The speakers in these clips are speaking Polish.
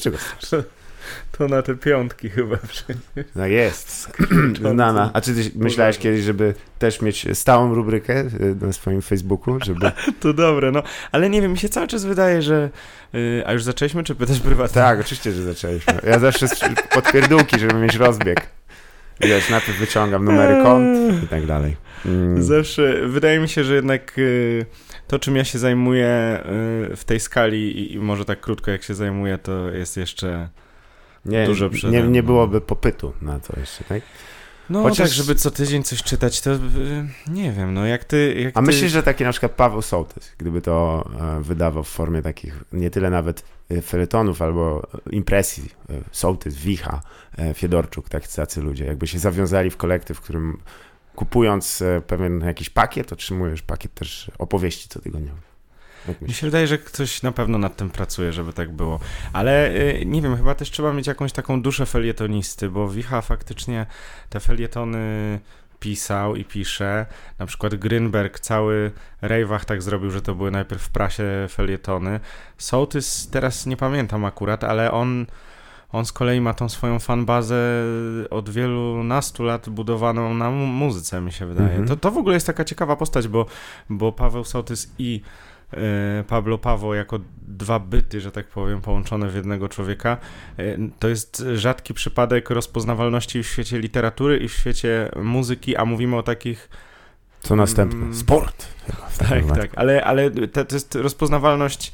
Dlaczego strasz? To na te piątki chyba. No jest. Znana. A czy ty myślałeś kiedyś, żeby też mieć stałą rubrykę y, na swoim Facebooku, żeby... To dobre, no. Ale nie wiem, mi się cały czas wydaje, że... Yy, a już zaczęliśmy, czy pytasz prywatnie? Tak, oczywiście, że zaczęliśmy. Ja zawsze podpierdółki, żeby mieć rozbieg. Wiesz, najpierw wyciągam numery kont i tak dalej. Mm. Zawsze, wydaje mi się, że jednak y, to, czym ja się zajmuję y, w tej skali i, może tak krótko jak się zajmuję, to jest jeszcze nie, dużo nie, nie byłoby popytu na to jeszcze, tak? No Chociaż... tak, żeby co tydzień coś czytać, to y, nie wiem, no jak ty... Jak A ty... myślisz, że taki na przykład Paweł Sołtys, gdyby to e, wydawał w formie takich, nie tyle nawet e, feletonów albo impresji, e, Sołtys, Wicha, Fiedorczuk, tak, tacy ludzie, jakby się zawiązali w kolektyw, w którym kupując pewien jakiś pakiet, otrzymujesz pakiet też opowieści co tygodniowo. Mi się wydaje, że ktoś na pewno nad tym pracuje, żeby tak było. Ale y, nie wiem, chyba też trzeba mieć jakąś taką duszę felietonisty, bo Wicha faktycznie te felietony pisał i pisze. Na przykład Grynberg cały rejwach tak zrobił, że to były najpierw w prasie felietony. Sołtys teraz nie pamiętam akurat, ale on on z kolei ma tą swoją fanbazę od wielu nastu lat budowaną na muzyce, mi się wydaje. Mm -hmm. To, to w ogóle jest taka ciekawa postać, bo, bo Paweł Sołtys i E, Pablo Pawo jako dwa byty, że tak powiem, połączone w jednego człowieka. E, to jest rzadki przypadek rozpoznawalności w świecie literatury i w świecie muzyki, a mówimy o takich. Co następne? Mm, Sport. Tak, tak, ale, ale to, to jest rozpoznawalność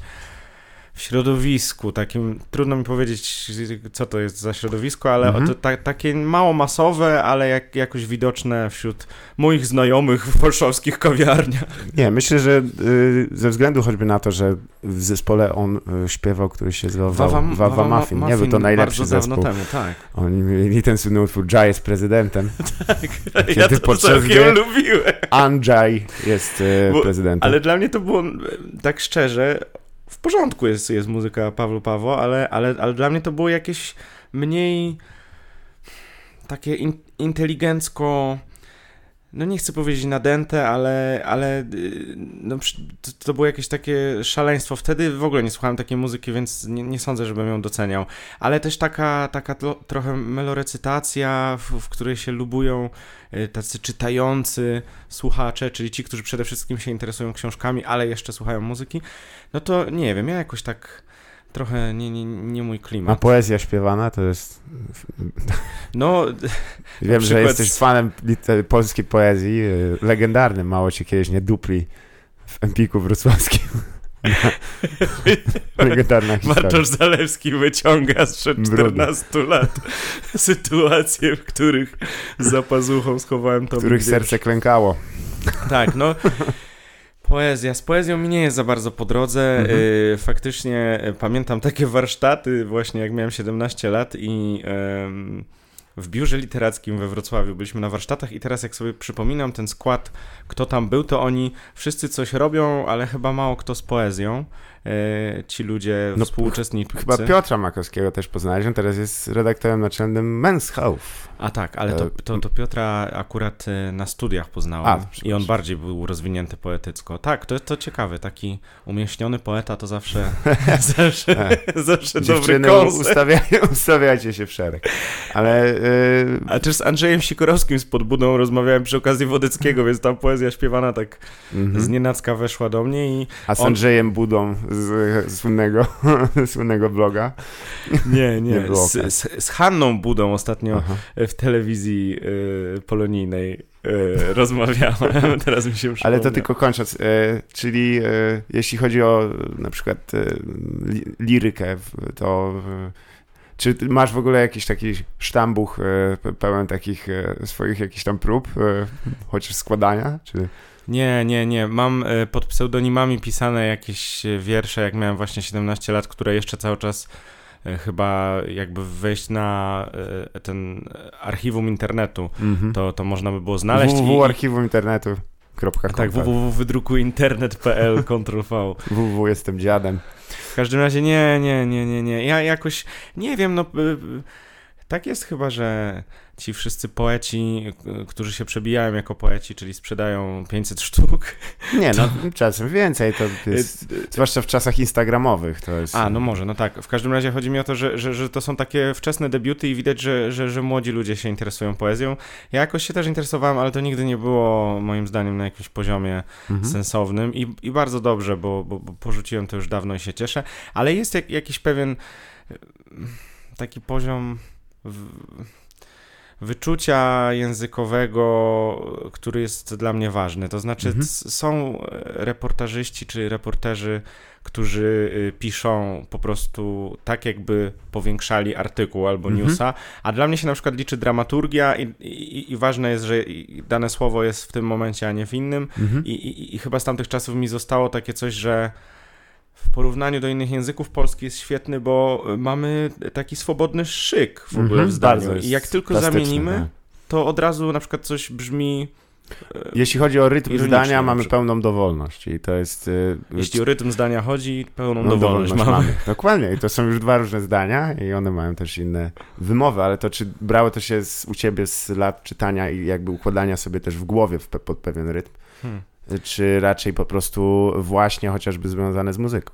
w środowisku, takim, trudno mi powiedzieć, co to jest za środowisko, ale mhm. to, ta, takie mało masowe, ale jak, jakoś widoczne wśród moich znajomych w warszawskich kawiarniach. Nie, myślę, że y, ze względu choćby na to, że w zespole on y, śpiewał, który się nazywał Wawa, Wawa, Wawa Muffin. Nie był to najlepszy zespół. Temu, tak. Oni mieli ten słynny utwór Jai jest prezydentem. tak, ja to całkiem lubiłem. Anjay jest y, Bo, prezydentem. Ale dla mnie to było, tak szczerze, w porządku jest, jest muzyka Pawła Pawo, ale, ale, ale dla mnie to było jakieś mniej takie in, inteligencko no nie chcę powiedzieć nadęte, ale, ale y, no, to, to, było jakieś takie szaleństwo. Wtedy w ogóle nie słuchałem takiej muzyki, więc nie, nie sądzę, żebym ją doceniał. Ale też taka, taka trochę melorecytacja, w, w, której się lubują tacy czytający słuchacze, czyli ci, którzy przede wszystkim się interesują książkami, ale jeszcze słuchają muzyki. No to nie wiem, ja jakoś tak trochę nie, nie, nie mój klimat. A poezja śpiewana to jest... No... Wiem, że jesteś fanem polskiej poezji, y, legendarnym, mało cię kiedyś nie dupli w Empiku wrocławskim. Legendarna historia. Bartosz Zalewski wyciąga sprzed 14 Brudy. lat sytuacje, w których za pazuchą schowałem to. W których serce klękało. Tak, no Poezja. Z poezją mi nie jest za bardzo po drodze. Mhm. Y, faktycznie y, pamiętam takie warsztaty właśnie jak miałem 17 lat i w biurze literackim we Wrocławiu byliśmy na warsztatach i teraz jak sobie przypominam ten skład, kto tam był, to oni wszyscy coś robią, ale chyba mało kto z poezją. E, ci ludzie no, współuczestnicy. Chyba Piotra Makowskiego też poznałeś, on teraz jest redaktorem naczelnym Men's Health. A tak, ale to, e, to, to Piotra akurat e, na studiach poznałem A, i on bardziej był rozwinięty poetycko. Tak, to, to ciekawe, taki umieśniony poeta to zawsze zawsze, zawsze dobry koncept. Ustawiają, ustawiajcie się w szereg. Ale... Yy... A też z Andrzejem Sikorowskim z Podbudą rozmawiałem przy okazji Wodeckiego, więc ta poezja śpiewana tak -hmm. z nienacka weszła do mnie i... A z on... Andrzejem Budą z słynnego, słynnego bloga. Nie, nie. nie z, z, z, Hanną Budą ostatnio Aha. W telewizji y, polonijnej y, rozmawiałem. Teraz mi się Ale to tylko kończąc, y, czyli jeśli chodzi o na przykład li, lirykę, to czy masz w ogóle jakiś taki sztambuch pełen takich swoich jakichś tam prób, chociaż składania? Czy... Nie, nie, nie. Mam pod pseudonimami pisane jakieś wiersze, jak miałem właśnie 17 lat, które jeszcze cały czas chyba jakby wejść na ten archiwum internetu, -hmm. to, to można by było znaleźć. www.archiwum internetu. Tak, www.wydrukuinternet.pl, Ctrl V. www jestem dziadem. W każdym razie nie, nie, nie, nie, nie. Ja jakoś, nie wiem, no Tak jest chyba, że ci wszyscy poeci, y, którzy się przebijają jako poeci, czyli sprzedają 500 sztuk. Nie, no czasem więcej, to jest, zwłaszcza w czasach instagramowych to jest... A, no może, no tak. W każdym razie chodzi mi o to, że, że, że to są takie wczesne debiuty i widać, że, że, że młodzi ludzie się interesują poezją. Ja jakoś się też interesowałem, ale to nigdy nie było moim zdaniem na jakimś poziomie mhm. sensownym i, i bardzo dobrze, bo, bo, bo porzuciłem to już dawno i się cieszę, ale jest jak, jakiś pewien y, taki poziom wyczucia językowego, który jest dla mnie ważny. To znaczy, mhm. są reportażyści czy reporterzy, którzy y, piszą po prostu tak, jakby powiększali artykuł albo mhm. newsa, a dla mnie się na przykład liczy dramaturgia i, i, i ważne jest, że dane słowo jest w tym momencie, a nie w innym. Mhm. I, I chyba z tamtych czasów mi zostało takie coś, że w porównaniu do innych języków polski jest świetny, bo mamy taki swobodny szyk w ogóle mm -hmm, w zdaniu. I jak tylko zamienimy, nie? to od razu na przykład coś brzmi e, jeśli chodzi o rytm zdania, mamy pełną dowolność i to jest... E, Jeśli o rytm zdania chodzi, pełną no, dowolność, dowolność mamy. mamy. Dokładnie i to są już dwa różne zdania i one mają też inne wymowy, ale to czy brało to się z, u ciebie z lat czytania i jakby układania sobie też w głowie w, pod pewien rytm? Hmm czy raczej po prostu właśnie chociażby związane z muzyką?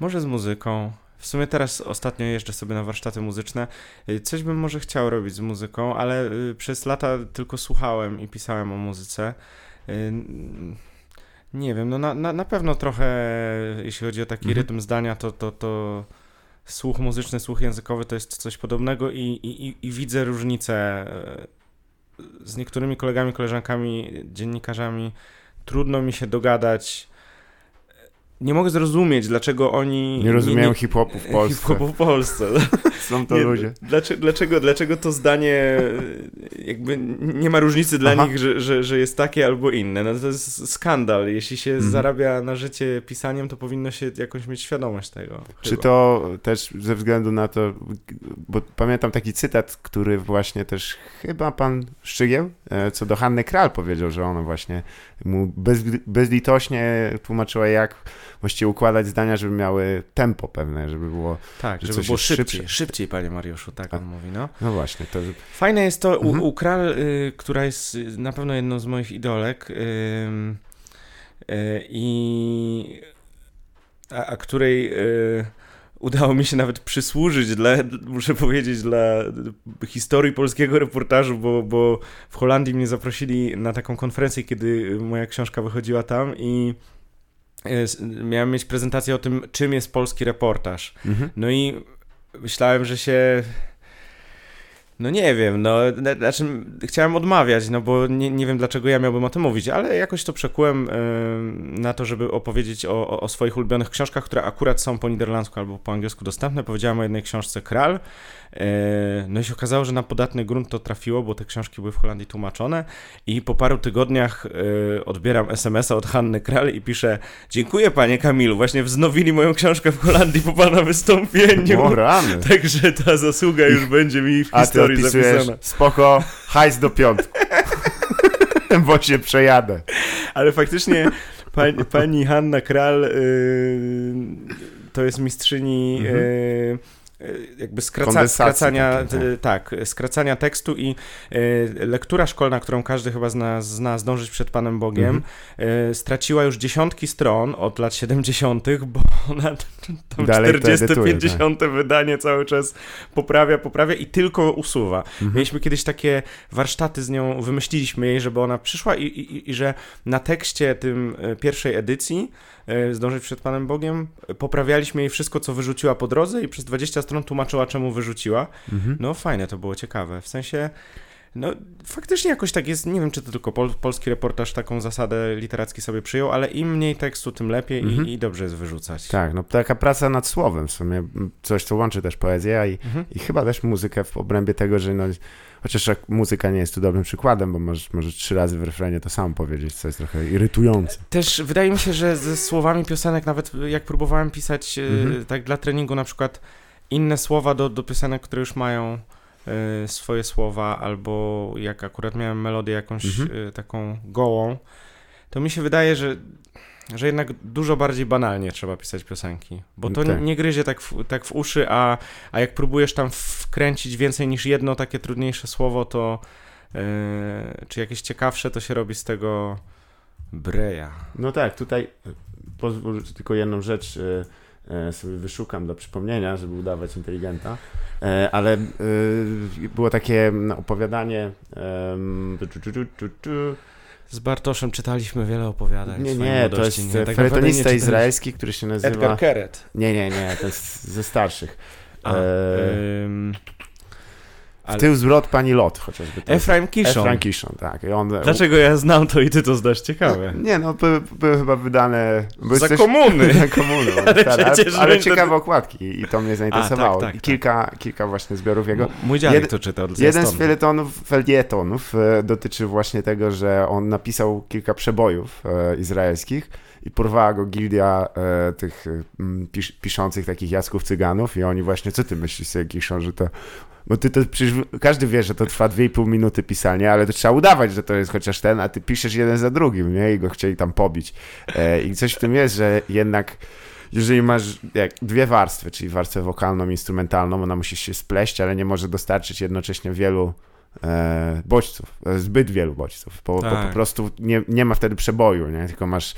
Może z muzyką. W sumie teraz ostatnio jeżdżę sobie na warsztaty muzyczne. Y, coś bym może chciał robić z muzyką, ale y, przez lata tylko słuchałem i pisałem o muzyce. Y, nie wiem, no na, na, na pewno trochę, jeśli chodzi o taki mhm. rytm zdania, to, to, to słuch muzyczny, słuch językowy to jest coś podobnego i, i, i widzę różnicę z niektórymi kolegami, koleżankami, dziennikarzami trudno mi się dogadać. Nie mogę zrozumieć, dlaczego oni. Nie rozumieją hip-hopu w Polsce. Hip-hopu w Polsce. Są to nie, ludzie. Dlaczego, dlaczego, dlaczego to zdanie jakby nie ma różnicy dla Aha. nich, że, że, że jest takie albo inne? No to jest skandal. Jeśli się mhm. zarabia na życie pisaniem, to powinno się jakoś mieć świadomość tego. Czy chyba. to też ze względu na to, bo pamiętam taki cytat, który właśnie też chyba pan Szczygieł, co do Hanny Kral powiedział, że ona właśnie mu bez, bezlitośnie tłumaczyła, jak właściwie układać zdania, żeby miały tempo pewne, żeby było. Tak, żeby było szybciej, szybciej, panie Mariuszu, tak on mówi, no. No właśnie. To... Fajne jest to mhm. u, u Kral, y, która jest na pewno jedną z moich idolek y, y, i a, a której y, udało mi się nawet przysłużyć dla, muszę powiedzieć, dla historii polskiego reportażu, bo, bo w Holandii mnie zaprosili na taką konferencję, kiedy moja książka wychodziła tam i e, miałem mieć prezentację o tym, czym jest polski reportaż. Mhm. No i myślałem, że się no nie wiem, no, znaczy chciałem odmawiać, no bo nie, nie wiem dlaczego ja miałbym o tym mówić, ale jakoś to przekułem na to, żeby opowiedzieć o, o, swoich ulubionych książkach, które akurat są po niderlandzku albo po angielsku dostępne. Powiedziałem o jednej książce Kral, no i się okazało, że na podatny grunt to trafiło, bo te książki były w Holandii tłumaczone i po paru tygodniach e, odbieram SMS-a od Hanny Kral i piszę dziękuję panie Kamilu, właśnie wznowili moją książkę w Holandii po pana wystąpieniu. O rany. Także ta zasługa już będzie mi w historii A ty zapisana. spoko, hajs do piątku. bo się przejadę. Ale faktycznie pani, pani Hanna Kral yy, to jest mistrzyni yy, jakby skraca, skracania, tak. tak, skracania tekstu i y, lektura szkolna, którą każdy chyba z nas zna, Zdążyć przed Panem Bogiem, y, straciła już dziesiątki stron od lat 70., bo ona tam 40-50 tak. wydanie cały czas poprawia, poprawia i tylko usuwa. Mhm. Mieliśmy kiedyś takie warsztaty z nią, wymyśliliśmy jej, żeby ona przyszła i, i, i że na tekście tym e, pierwszej edycji E, zdążyć przed Panem Bogiem. Poprawialiśmy jej wszystko, co wyrzuciła po drodze i przez 20 stron tłumaczyła, czemu wyrzuciła. Mhm. No fajne to było, ciekawe. W sensie... No, faktycznie jakoś tak jest. Nie wiem, czy to tylko pol, polski reportaż taką zasadę literacki sobie przyjął, ale im mniej tekstu, tym lepiej mhm. i, i, dobrze jest wyrzucać. Tak, no taka praca nad słowem w sumie, coś, co łączy też poezję i, mhm. i chyba też muzykę w obrębie tego, że no, Chociaż muzyka nie jest tu dobrym przykładem, bo możesz, możesz trzy razy w refrenie to samo powiedzieć, co jest trochę irytujące. Też wydaje mi się, że ze słowami piosenek, nawet jak próbowałem pisać e, mhm. tak dla treningu na przykład inne słowa do, do piosenek, które już mają y, swoje słowa, albo jak akurat miałem melodię jakąś mhm. y, taką gołą, to mi się wydaje, że że jednak dużo bardziej banalnie trzeba pisać piosenki, bo to Tak. nie gryzie tak w, tak w uszy, a, a jak próbujesz tam wkręcić więcej niż jedno takie trudniejsze słowo, to yy, czy jakieś ciekawsze, to się robi z tego breja. No tak, tutaj e, pozwól, że tylko jedną rzecz e, sobie wyszukam do przypomnienia, żeby udawać inteligenta, e, ale było takie no, opowiadanie Z Bartoszem czytaliśmy wiele opowiadań. nie, nie, to jest nie? Tak izraelski, który się nazywa... Edgar Keret. Nie, nie, nie, to jest ze starszych. A, E, ym, W tył zwrot pani Lot chociażby. to Efraim Kishon. Efraim Kishon, tak. I on, Dlaczego ja znam to i ty to znasz? Ciekawe. Nie, no były, były chyba wydane... Bo Za jesteś- komuny. Za komuny, Ale stary, ale, ale to- ciekawe okładki i to mnie zainteresowało. A, tak, tak, I kilka, kilka właśnie zbiorów jego. M- Mój dziadek Jed- to czytał. Jeden z felietonów, felietonów e, dotyczy właśnie tego, że on napisał kilka przebojów e, izraelskich i porwała go gildia e, tych e, m, pisz, piszących takich jasków cyganów i oni właśnie, co ty myślisz sobie, Kiszon, że to... Bo ty to przecież każdy wie, że to trwa 2,5 minuty pisania, ale to trzeba udawać, że to jest chociaż ten, a ty piszesz jeden za drugim, nie? I go chcieli tam pobić. E, I coś w tym jest, że jednak jeżeli masz jak dwie warstwy, czyli warstwę wokalną, instrumentalną, ona musi się spleść, ale nie może dostarczyć jednocześnie wielu e, bodźców, e, zbyt wielu bodźców, bo, bo Tak. po prostu nie, nie ma wtedy przeboju, nie? tylko masz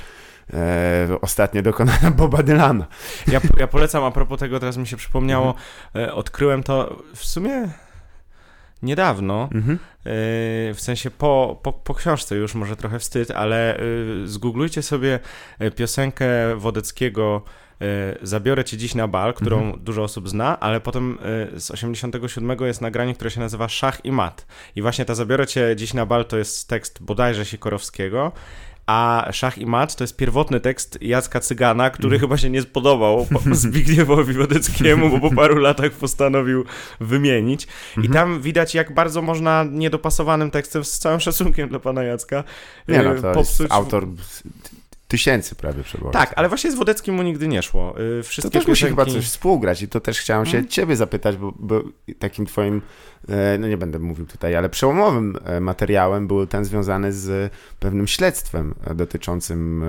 e, ostatnie dokonania Boba Dylana. Ja, ja polecam, a propos tego, teraz mi się przypomniało, e, odkryłem to w sumie niedawno, Mhm. e, w sensie po, po, po książce już, może trochę wstyd, ale e, zgooglujcie sobie piosenkę Wodeckiego Zabiorę cię dziś na bal, którą Mhm. dużo osób zna, ale potem z 87 jest nagranie, które się nazywa Szach i Mat. I właśnie ta Zabiorę cię dziś na bal to jest tekst bodajże Sikorowskiego, a Szach i Mat to jest pierwotny tekst Jacka Cygana, który chyba się nie spodobał po- Zbigniewowi Wodeckiemu, bo po paru latach postanowił wymienić. I tam widać, jak bardzo można niedopasowanym tekstem, z całym szacunkiem dla pana Jacka, Nie no, e, to popsuć... jest autor tysięcy prawie przebojów. Tak, ale właśnie z Wodeckim mu nigdy nie szło. Y, To Wszystkie też musi chyba piosenki- coś współgrać i to też chciałem się Mhm. ciebie zapytać, bo, bo takim twoim, e, no nie będę mówił tutaj, ale przełomowym e, materiałem był ten związany z pewnym śledztwem e, dotyczącym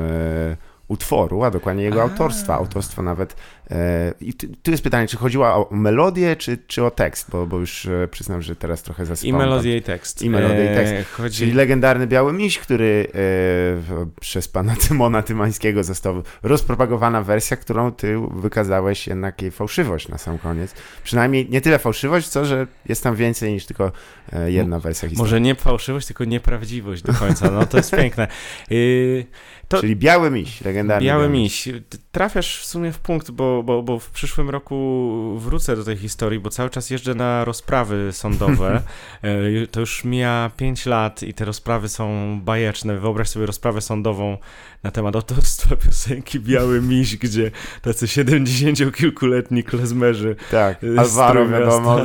utworu, a dokładnie jego A. autorstwa, autorstwa nawet. E, I tu- jest pytanie, czy chodziło o melodię, czy, czy o tekst, bo, bo już e, przyznam, że teraz trochę I zasypałem. melodię i tekst. I melodię, i tekst. E, Chodzi... Czyli legendarny Biały Miś, który przez pana Tymona Tymańskiego został rozpropagowana wersja, którą ty wykazałeś jednak jej fałszywość na sam koniec. Przynajmniej nie tyle fałszywość, co że jest tam więcej niż tylko jedna wersja historii. Może nie fałszywość, tylko nieprawdziwość do końca. No to jest piękne. Y, to- Czyli Biały Miś, legendarny Biały miś. Trafiasz w sumie w punkt, bo, bo, bo w przyszłym roku wrócę do tej historii, bo cały czas jeżdżę na rozprawy sądowe. E, to już mija 5 lat i te rozprawy są bajeczne. Wyobraź sobie rozprawę sądową na temat autorstwa piosenki Biały Miś, gdzie tacy 70-kilkuletni klezmerzy Tak, Alvaro wiadomo.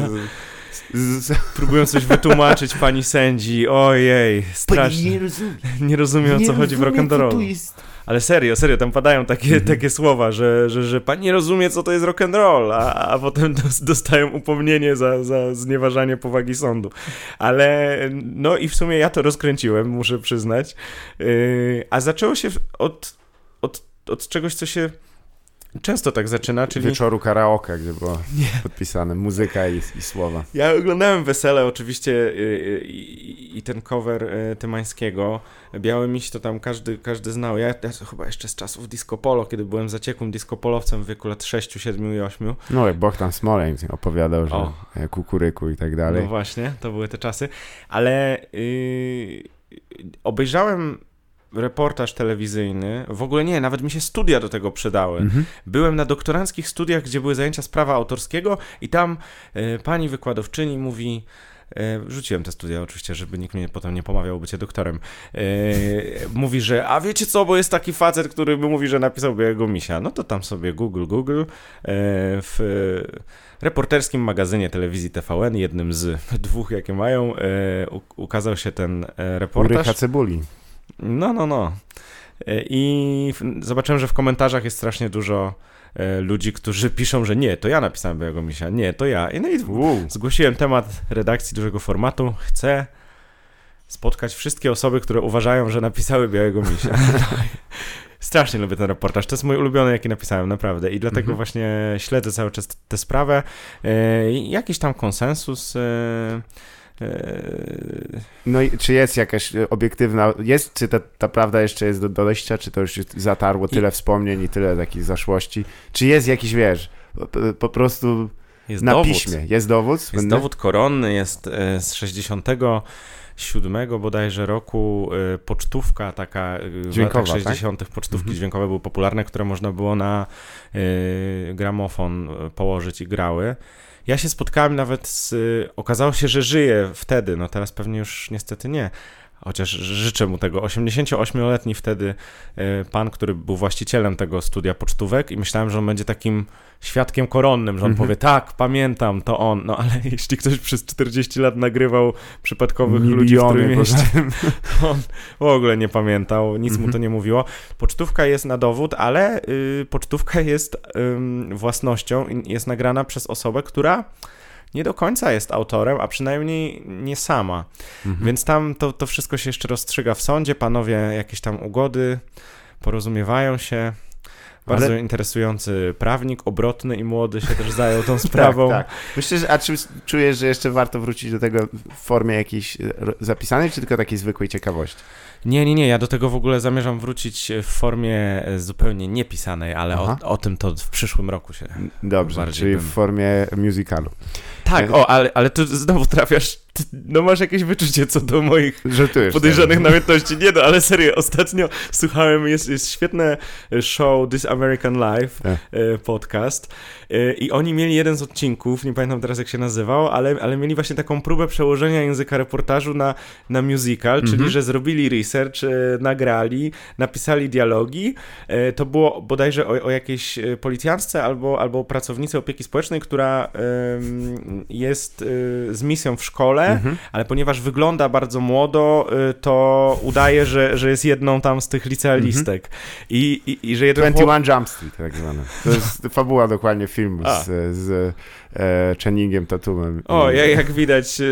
Próbują coś wytłumaczyć pani sędzi. Ojej, strasznie. rozumie. Nie rozumiem o co chodzi w rock'n'rollu. Ale serio, serio, tam padają takie, Mhm. takie słowa, że, że, że pani nie rozumie, co to jest rock'n'roll, a, a potem dos- dostają upomnienie za, za znieważanie powagi sądu. Ale no i w sumie ja to rozkręciłem, muszę przyznać. Yy, a zaczęło się od, od, od czegoś, co się często tak zaczyna, czyli... Wieczoru karaoke, gdzie było podpisane muzyka i, i słowa. Ja oglądałem Wesele oczywiście yy, i, i ten cover yy, Tymańskiego. Biały Miś to tam każdy, każdy znał. Ja, ja chyba jeszcze z czasów disco polo, kiedy byłem zaciekłym disco polowcem w wieku lat 6, 7 i 8. No jak Bogdan Smoleńsk opowiadał, że O. e, kukuryku i tak dalej. No właśnie, to były te czasy. Ale yy, obejrzałem reportaż telewizyjny. W ogóle nie, nawet mi się studia do tego przydały. Mhm. Byłem na doktoranckich studiach, gdzie były zajęcia z prawa autorskiego i tam e, pani wykładowczyni mówi... e, Rzuciłem te studia oczywiście, żeby nikt mnie potem nie pomawiał bycie doktorem. E, mówi, że a wiecie co, bo jest taki facet, który mówi, że napisał Białego Misia. No to tam sobie Google, Google w reporterskim magazynie telewizji TVN, jednym z dwóch, jakie mają, ukazał się ten reportaż. Urycha cebuli. No, no, no. E, I zobaczyłem, że w komentarzach jest strasznie dużo e, ludzi, którzy piszą, że nie, to ja napisałem Białego Misia, nie, to ja. I no i Uuu. zgłosiłem temat redakcji dużego formatu, chcę spotkać wszystkie osoby, które uważają, że napisały Białego Misia. Strasznie lubię ten reportaż. To jest mój ulubiony, jaki napisałem, naprawdę. I dlatego mhm. właśnie śledzę cały czas tę sprawę. E, jakiś tam konsensus. No i czy jest jakaś obiektywna, jest, czy ta, ta prawda jeszcze jest do dojścia, czy to już zatarło tyle I... wspomnień i tyle takich zaszłości? Czy jest jakiś, wiesz, po, po prostu jest na dowód. piśmie, jest dowód? Jest dowód koronny, jest z 60 siódmego bodajże roku y, pocztówka taka Dźwiękowa, w latach 60. Tak? pocztówki mhm. dźwiękowe były popularne, które można było na y, gramofon położyć i grały. Ja się spotkałem nawet z. Okazało się, że żyje wtedy, no teraz pewnie już niestety nie, chociaż życzę mu tego. 88-letni wtedy pan, który był właścicielem tego studia pocztówek i myślałem, że on będzie takim świadkiem koronnym, że on mm -hmm. powie, tak, pamiętam, to on. No ale jeśli ktoś przez 40 lat nagrywał przypadkowych Miliony ludzi w Trójmieście, on w ogóle nie pamiętał, nic mm -hmm. mu mhm. to nie mówiło. Pocztówka jest na dowód, ale y, pocztówka jest y, własnością, jest nagrana przez osobę, która nie do końca jest autorem, a przynajmniej nie sama. Mhm. Więc tam to, to wszystko się jeszcze rozstrzyga w sądzie, panowie jakieś tam ugody, porozumiewają się. Bardzo Ale... interesujący prawnik, obrotny i młody się też zajął tą sprawą. tak, tak. Myślę, że, a czy czujesz, że jeszcze warto wrócić do tego w formie jakiejś e, zapisanej, czy tylko takiej zwykłej ciekawości? Nie, nie, nie. Ja do tego w ogóle zamierzam wrócić w formie zupełnie niepisanej, ale o, o, tym to w przyszłym roku się. Dobrze, czyli bym... w formie musicalu. Tak, o, ale, ale tu znowu trafiasz no masz jakieś wyczucie co do moich Żartujesz, podejrzanych tak. namiętności. Nie no, ale serio, ostatnio słuchałem, jest, jest świetne show This American Life tak. Podcast e, i oni mieli jeden z odcinków, nie pamiętam teraz jak się nazywał, ale, ale mieli właśnie taką próbę przełożenia języka reportażu na, na musical, czyli mhm. że zrobili research, nagrali, napisali dialogi. To było bodajże o, o jakiejś policjantce albo, albo pracownicy opieki społecznej, która jest z misją w szkole mhm. ale ponieważ wygląda bardzo młodo, y, to udaje, że, że jest jedną tam z tych licealistek. Mhm. I, i, I że jeden 21 chłop... Jump Street, tak zwane. To jest fabuła dokładnie filmu z, z e, Channingiem Tatumem. O, jak, jak widać, e,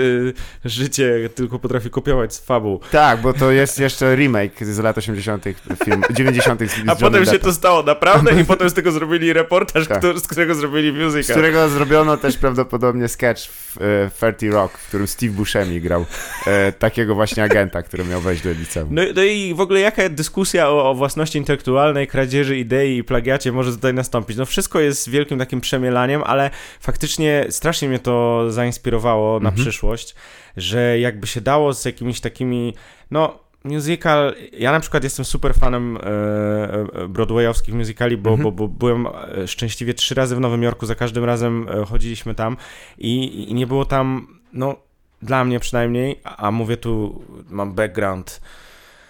życie tylko potrafi kopiować z fabuł. Tak, bo to jest jeszcze remake z lat 80., film, 90. z, A potem się to stało naprawdę i potem z tego zrobili reportaż, tak. który, z którego zrobili musical. Z którego zrobiono też prawdopodobnie sketch w e, 30 Rock, w którym Steve Buscemi grał e, takiego właśnie agenta, który miał wejść do liceum. No, no i w ogóle jaka dyskusja o, o własności intelektualnej, kradzieży idei i plagiacie może tutaj nastąpić? No wszystko jest wielkim takim przemielaniem, ale faktycznie faktycznie strasznie mnie to zainspirowało na mhm. przyszłość, że jakby się dało z jakimiś takimi, no musical, ja na przykład jestem super fanem e, e broadwayowskich musicali, bo, mhm. bo, bo byłem e, szczęśliwie trzy razy w Nowym Jorku, za każdym razem chodziliśmy tam i, i nie było tam, no dla mnie przynajmniej, a, a mówię tu, mam background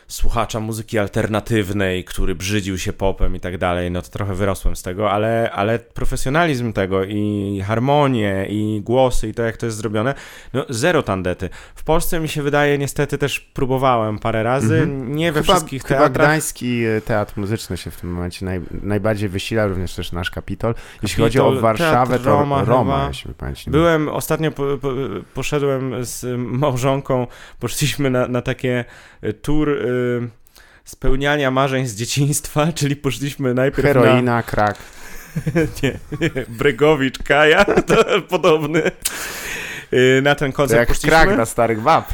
słuchacza muzyki alternatywnej, który brzydził się popem i tak dalej, no to trochę wyrosłem z tego, ale, ale profesjonalizm tego i harmonię i głosy i to jak to jest zrobione, no zero tandety. W Polsce mi się wydaje, niestety też próbowałem parę razy, mhm. nie we chyba, wszystkich chyba teatrach. Gdański e, Teatr Muzyczny się w tym momencie naj, najbardziej wysila, również też nasz Kapitol. Jeśli chodzi o Warszawę, to Roma, Roma jeśli pamięć Byłem, ostatnio po, po, poszedłem z małżonką, poszliśmy na, na takie e, tour y, spełniania marzeń z dzieciństwa, czyli poszliśmy najpierw Heroina, na... krak. nie, Bregowicz, Kaja, to podobny. Y, na ten koncert to jak poszliśmy. krak na starych wap.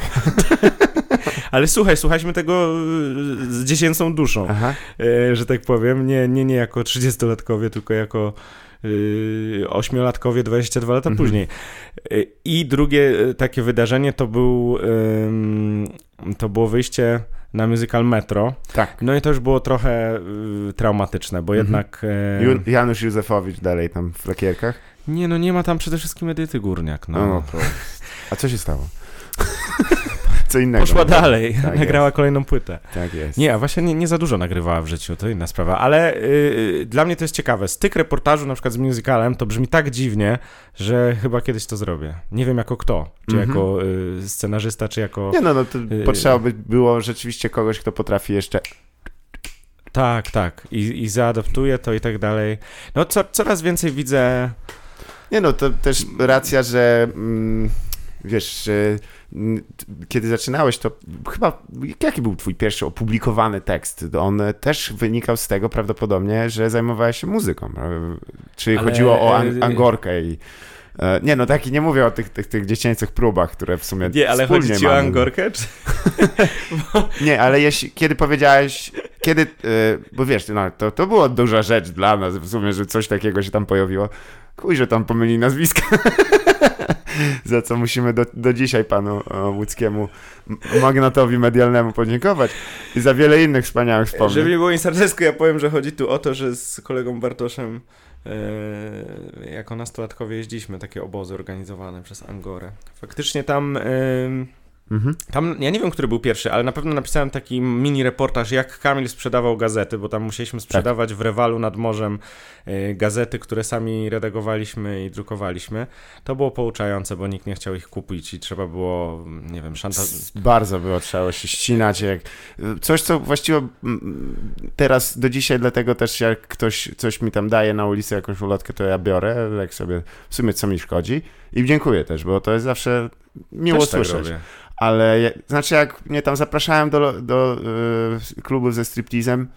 Ale słuchaj, słuchaliśmy tego z dziecięcą duszą, Aha. że tak powiem. Nie, nie, nie jako 30-latkowie, tylko jako ośmiolatkowie 22 lata mhm. później. I drugie takie wydarzenie to był to było wyjście na musical Metro. Tak. No i to już było trochę y, traumatyczne, bo mhm. jednak... Y, Janusz Józefowicz dalej tam w lakierkach? Nie, no nie ma tam przede wszystkim Edyty Górniak. No. no A co się stało? Co innego. Poszła dalej, tak nagrała jest. kolejną płytę. Tak jest. Nie, a właśnie nie, nie, za dużo nagrywała w życiu, to inna sprawa, ale yy, dla mnie to jest ciekawe. Styk reportażu na przykład z musicalem to brzmi tak dziwnie, że chyba kiedyś to zrobię. Nie wiem jako kto, czy mm -hmm. jako y, scenarzysta, czy jako... Nie no, no to y, potrzeba by było rzeczywiście kogoś, kto potrafi jeszcze tak, tak. I, i zaadoptuje to i tak dalej. No co, coraz więcej widzę. Nie no, to też racja, że mm, wiesz, t- kiedy zaczynałeś, to chyba, jaki był twój pierwszy opublikowany tekst? On też wynikał z tego prawdopodobnie, że zajmowałeś się muzyką. e, Czy Ale, chodziło o an- e, Angorkę i... e, Nie, no taki nie mówię o tych, tych, tych dziecięcych próbach, które w sumie Nie, ale chodzi ci o. Angorkę? Czy... Nie, ale jeśli, kiedy powiedziałeś, kiedy, e, bo wiesz, no, to, to była duża rzecz dla nas w sumie, że coś takiego się tam pojawiło. Kuj, że tam pomyli nazwiska. Za co musimy do, do dzisiaj panu e, łódzkiemu magnatowi medialnemu podziękować i za wiele innych wspaniałych Żeby wspomnień. nie było insardesko, ja powiem, że chodzi tu o to, że z kolegą Bartoszem e, jako nastolatkowie jeździliśmy takie obozy organizowane przez Angorę. Faktycznie tam, e, Mhm. tam, ja nie wiem, który był pierwszy, ale na pewno napisałem taki mini reportaż, jak Kamil sprzedawał gazety, bo tam musieliśmy sprzedawać w Rewalu nad morzem e, gazety, które sami redagowaliśmy i drukowaliśmy. To było pouczające, bo nikt nie chciał ich kupić i trzeba było, nie wiem, szanta... S- Bardzo było trzeba się ścinać. Jak... Coś, co właściwie teraz do dzisiaj, dlatego też jak ktoś coś mi tam daje na ulicy, jakąś ulotkę, to ja biorę, jak sobie w sumie co mi szkodzi. I dziękuję też, bo to jest zawsze miło Też tak słyszeć. robię. Ale znaczy, jak mnie tam zapraszałem do, do y, klubu ze striptizem,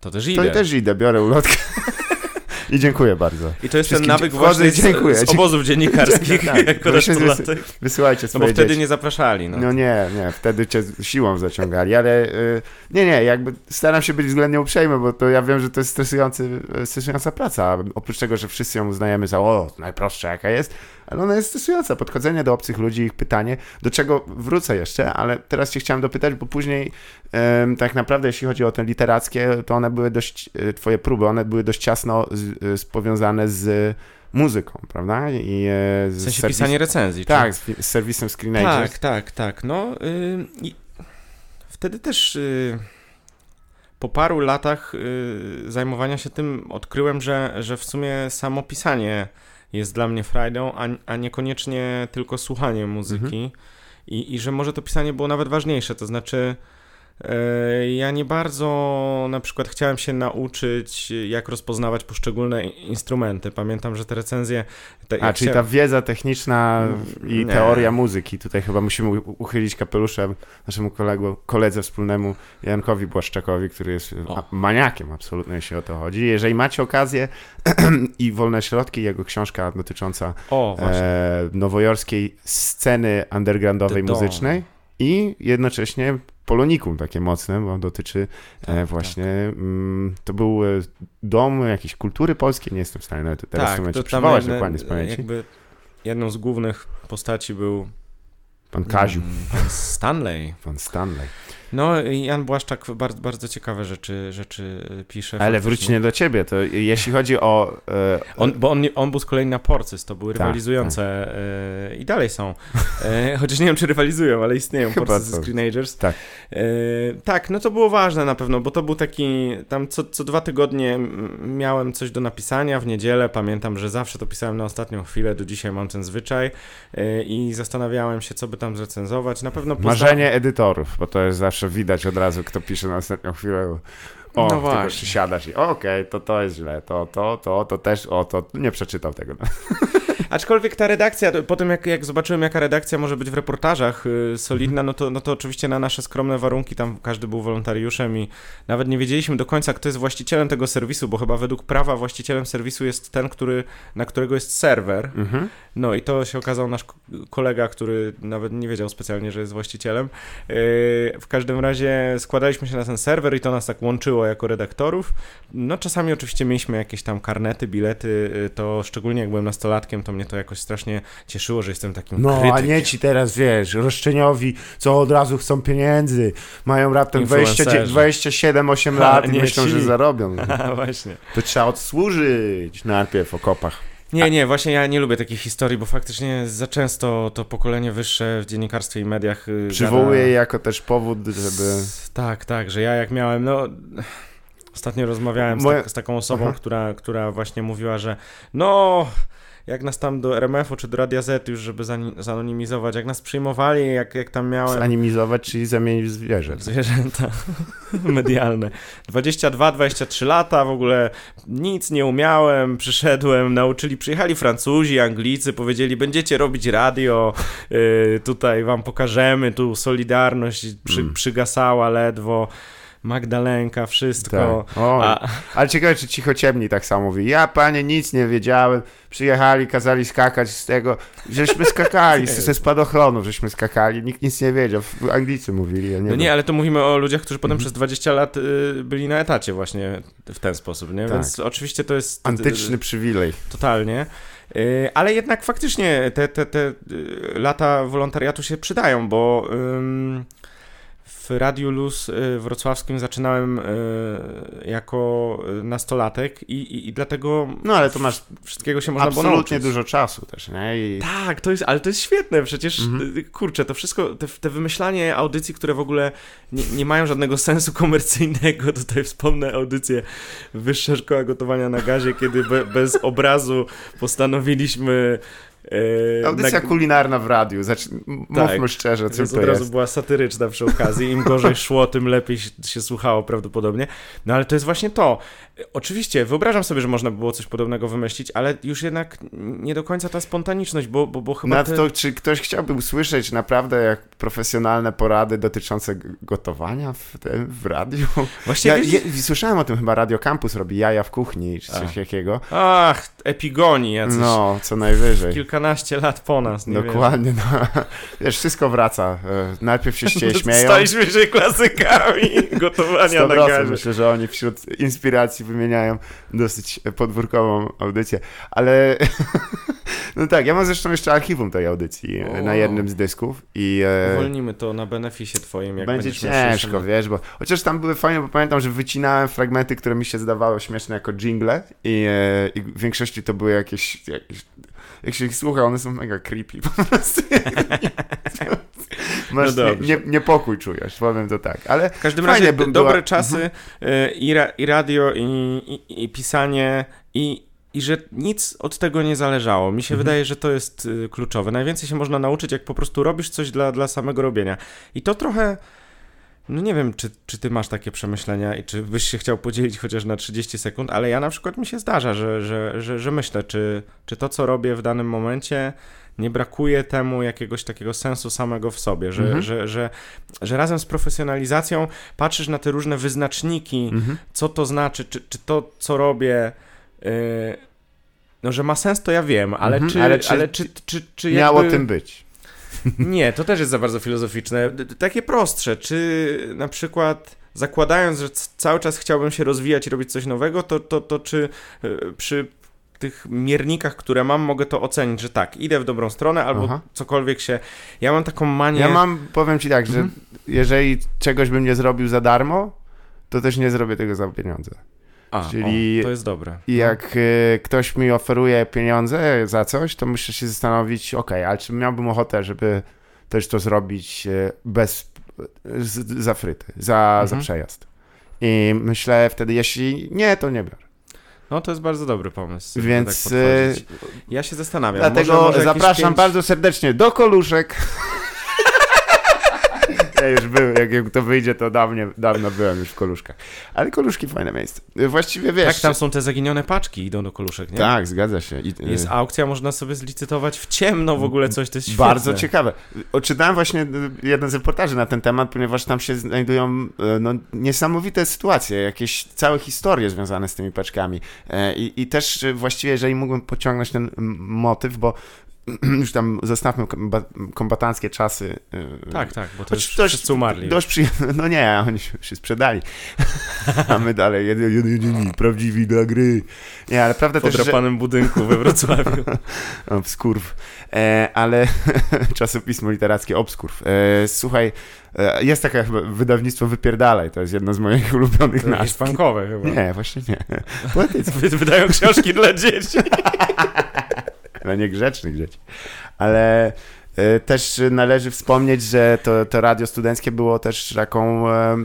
To też to idę. i też idę, biorę ulotkę. I dziękuję bardzo. I to jest ten Wszystkim nawyk wchodzę właśnie z, dziękuję. z obozów dziennikarskich Tak, jako nastolatek. Wysyłajcie No swoje bo wtedy dzieci. nie zapraszali. No. No nie, nie, wtedy cię siłą zaciągali, ale y, nie, nie, jakby staram się być względnie uprzejmy, bo to ja wiem, że to jest stresujący, stresująca praca. Oprócz tego, że wszyscy ją uznajemy za o, najprostsza jaka jest, ale ona jest stresująca. Podchodzenie do obcych ludzi, ich pytanie, do czego wrócę jeszcze, ale teraz cię chciałem dopytać, bo później tak naprawdę, jeśli chodzi o te literackie, to one były dość, y, twoje próby, one były dość ciasno z, z, powiązane z muzyką, prawda? I, e, W z sensie serwis- pisanie recenzji. czy- Tak, z, fi- z serwisem Screenagers. tak, tak, tak. No y, i wtedy też y, po paru latach y, zajmowania się tym odkryłem, że, że w sumie samo pisanie jest dla mnie frajdą, a, a niekoniecznie tylko słuchanie muzyki. Mhm. I, I że może to pisanie było nawet ważniejsze, to znaczy ja nie bardzo na przykład chciałem się nauczyć, jak rozpoznawać poszczególne instrumenty. Pamiętam, że te recenzje... Te, A, czyli się- ta wiedza techniczna i Nie. teoria muzyki. Tutaj chyba musimy uchylić kapeluszem naszemu kolegu, koledze wspólnemu Jankowi Błaszczakowi, który jest O. maniakiem absolutnie, jeśli o to chodzi. Jeżeli macie okazję i wolne środki, jego książka dotycząca O, e, nowojorskiej sceny undergroundowej muzycznej i jednocześnie polonikum takie mocne, bo dotyczy e, Tak, właśnie, mm, to był e, dom jakiejś kultury polskiej, nie jestem w stanie nawet teraz w tym momencie Tak, przywołać jedne- dokładnie z pamięci. Jakby jedną z głównych postaci był Pan Kaziu, mm, pan Stanley. pan Stanley. No Jan Błaszczak bardzo, bardzo ciekawe rzeczy, rzeczy pisze. Ale faktycznie. wróćmy do ciebie, to jeśli chodzi o... E, On, bo on, on był z kolei na Porcys, to były Tak, rywalizujące e, i dalej są. E, chociaż nie wiem, czy rywalizują, ale istnieją Chyba Porcys to- Screenagers. tak. E, tak, no to było ważne na pewno, bo to był taki, tam co, co dwa tygodnie miałem coś do napisania w niedzielę, pamiętam, że zawsze to pisałem na ostatnią chwilę, do dzisiaj mam ten zwyczaj e, i zastanawiałem się, co by tam zrecenzować. Na pewno posta- Marzenie edytorów, bo to jest zawsze widać od razu, kto pisze na ostatnią chwilę. O, No tylko przysiadasz i okej, to to jest źle, to, to, to, to też, o, to nie przeczytał tego. Aczkolwiek ta redakcja, po tym jak, jak zobaczyłem, jaka redakcja może być w reportażach y, solidna, no to, no to oczywiście na nasze skromne warunki, tam każdy był wolontariuszem i nawet nie wiedzieliśmy do końca, kto jest właścicielem tego serwisu, bo chyba według prawa właścicielem serwisu jest ten, który, na którego jest serwer. Mhm. No i to się okazał nasz kolega, który nawet nie wiedział specjalnie, że jest właścicielem. Yy, W każdym razie składaliśmy się na ten serwer i to nas tak łączyło jako redaktorów. No czasami oczywiście mieliśmy jakieś tam karnety, bilety, yy, to szczególnie jak byłem nastolatkiem, to mnie to jakoś strasznie cieszyło, że jestem takim No, a krytykiem. nie ci teraz, wiesz, roszczeniowi, co od razu chcą pieniędzy, mają raptem 20, Influencerzy. 27, 8 Ha, lat i nie myślą, ci. że zarobią. A, właśnie. To trzeba odsłużyć najpierw w okopach. Nie, nie, właśnie ja nie lubię takich historii, bo faktycznie za często to pokolenie wyższe w dziennikarstwie i mediach Przywołuję gada- jako też powód, żeby... Tak, tak, że ja jak miałem, no... Ostatnio rozmawiałem z, Moja- tak, z taką osobą, Aha. która, która właśnie mówiła, że no... jak nas tam do RMF-u czy do Radia Z już, żeby zanonimizować, jak nas przyjmowali, jak, jak tam miałem... Zanimizować, czyli zamienić w zwierzę. Zwierzęta medialne. 22-23 lata, w ogóle nic nie umiałem, przyszedłem, nauczyli, przyjechali Francuzi, Anglicy, powiedzieli, będziecie robić radio, yy, tutaj wam pokażemy, tu Solidarność przy, mm. przygasała ledwo. Magdalenka, wszystko. Tak. O, A... Ale ciekawe, czy cicho ciemni tak samo mówi. Ja, panie, nic nie wiedziałem. Przyjechali, kazali skakać z tego. Żeśmy skakali, ze spadochronu żeśmy skakali. Nikt nic nie wiedział. Anglicy mówili. Ja nie no nie, ale to mówimy o ludziach, którzy potem mm. przez 20 lat y, byli na etacie właśnie w ten sposób, nie? Tak. Więc oczywiście to jest... Antyczny przywilej. Totalnie. Y, ale jednak faktycznie te, te, te y, lata wolontariatu się przydają, bo w Radiu Luz y, wrocławskim zaczynałem y, jako nastolatek i, i, i, dlatego. No ale to masz. Wszystkiego się można Absolutnie nauczyć. dużo czasu też, nie? I... Tak, to jest, ale to jest świetne. Przecież mhm. Y, kurczę, to wszystko, te, te, wymyślanie audycji, które w ogóle nie, nie, mają żadnego sensu komercyjnego. Tutaj wspomnę audycję Wyższa Szkoła Gotowania na Gazie, kiedy be, bez obrazu postanowiliśmy Audycja na... kulinarna w radiu, znaczy, mówmy tak, szczerze, co to od razu jest. była satyryczna przy okazji, im gorzej szło, tym lepiej się słuchało prawdopodobnie. No ale to jest właśnie to. Oczywiście, wyobrażam sobie, że można było coś podobnego wymyślić, ale już jednak nie do końca ta spontaniczność, bo, bo, bo chyba... Nad to, czy ktoś chciałby usłyszeć naprawdę jak profesjonalne porady dotyczące gotowania w, w radiu? Właśnie ja, ja, słyszałem o tym chyba Radio Campus robi jaja w kuchni, czy coś takiego. Ach, epigonii jacyś. No, co najwyżej. Kilkanaście lat po nas. Dokładnie, no. Wiesz, wszystko wraca. E, najpierw się śmieją. Staliśmy się klasykami gotowania na gazie. Myślę, że oni wśród inspiracji wymieniają dosyć podwórkową audycję, ale no tak, ja mam zresztą jeszcze archiwum tej audycji o. na jednym z dysków i... E, Uwolnimy to na beneficie twoim, jak Będzie ciężko, wiesz, bo chociaż tam były fajne, bo pamiętam, że wycinałem fragmenty, które mi się zdawały śmieszne jako jingle i, e, i w większości to były jakieś, jakieś jak się ich słucha, one są mega creepy po prostu. Masz no nie, nie, niepokój czujesz, powiem to tak. Ale w każdym razie by, dobre była... czasy mhm. y, i, ra, i radio, i, i, i pisanie, i, i że nic od tego nie zależało. Mi się mhm. wydaje, że to jest y, kluczowe. Najwięcej się można nauczyć, jak po prostu robisz coś dla, dla samego robienia. I to trochę. No nie wiem, czy, czy ty masz takie przemyślenia i czy byś się chciał podzielić chociaż na 30 sekund, ale ja na przykład mi się zdarza, że, że, że, że myślę, czy, czy to, co robię w danym momencie, nie brakuje temu jakiegoś takiego sensu samego w sobie, że, mhm. że, że, że razem z profesjonalizacją patrzysz na te różne wyznaczniki, mhm. co to znaczy, czy, czy to, co robię, yy, no, że ma sens, to ja wiem, ale, mhm. czy, ale, czy, ale czy, czy, czy miało jakby... tym być? Nie, to też jest za bardzo filozoficzne. Takie prostsze. Czy na przykład zakładając, że cały czas chciałbym się rozwijać i robić coś nowego, to, to, to czy e, przy tych miernikach, które mam, mogę to ocenić, że tak, idę w dobrą stronę albo Aha. cokolwiek się... Ja mam taką manię... Ja mam, powiem ci tak, że mhm. jeżeli czegoś bym nie zrobił za darmo, to też nie zrobię tego za pieniądze. A, Czyli o, to jest dobre. I jak y, ktoś mi oferuje pieniądze za coś, to muszę się zastanowić, ok, ale czy miałbym ochotę, żeby też to zrobić y, bez, z, za fryty, za, mhm. za przejazd. I myślę wtedy, jeśli nie, to nie biorę. No to jest bardzo dobry pomysł. Więc tak ja się zastanawiam. Dlatego może, może zapraszam pięć... bardzo serdecznie do koluszek. Ja już byłem, jak, jak to wyjdzie, to dawno, dawno byłem już w Koluszkach. Ale Koluszki fajne miejsce. Właściwie wiesz... Tak, tam są te zaginione paczki, idą do Koluszek, nie? Tak, zgadza się. I, jest aukcja, można sobie zlicytować w ciemno w ogóle coś, to jest świetne. Bardzo ciekawe. Czytałem właśnie jeden z reportaży na ten temat, ponieważ tam się znajdują e, no, niesamowite sytuacje, jakieś całe historie związane z tymi paczkami. E, I, i też właściwie, jeżeli mógłbym pociągnąć ten motyw, bo już tam zostawmy kombatanckie czasy. Y, tak, tak, bo to już dość, wszyscy umarli. Dość przyjemne, no nie, oni się sprzedali. A my dalej, jedyni, jedyni prawdziwi dla gry. Nie, ale prawda też, że... budynku we Wrocławiu. Obskurw. E, ale czasopismo literackie Obskurw. E, słuchaj, e, jest takie wydawnictwo Wypierdalaj, to jest jedno z moich ulubionych to nazw. funkowe chyba. Nie, właśnie nie. Wydają książki dla dzieci dla niegrzecznych dzieci. Ale E, też należy wspomnieć, że to, to radio studenckie było też taką, e,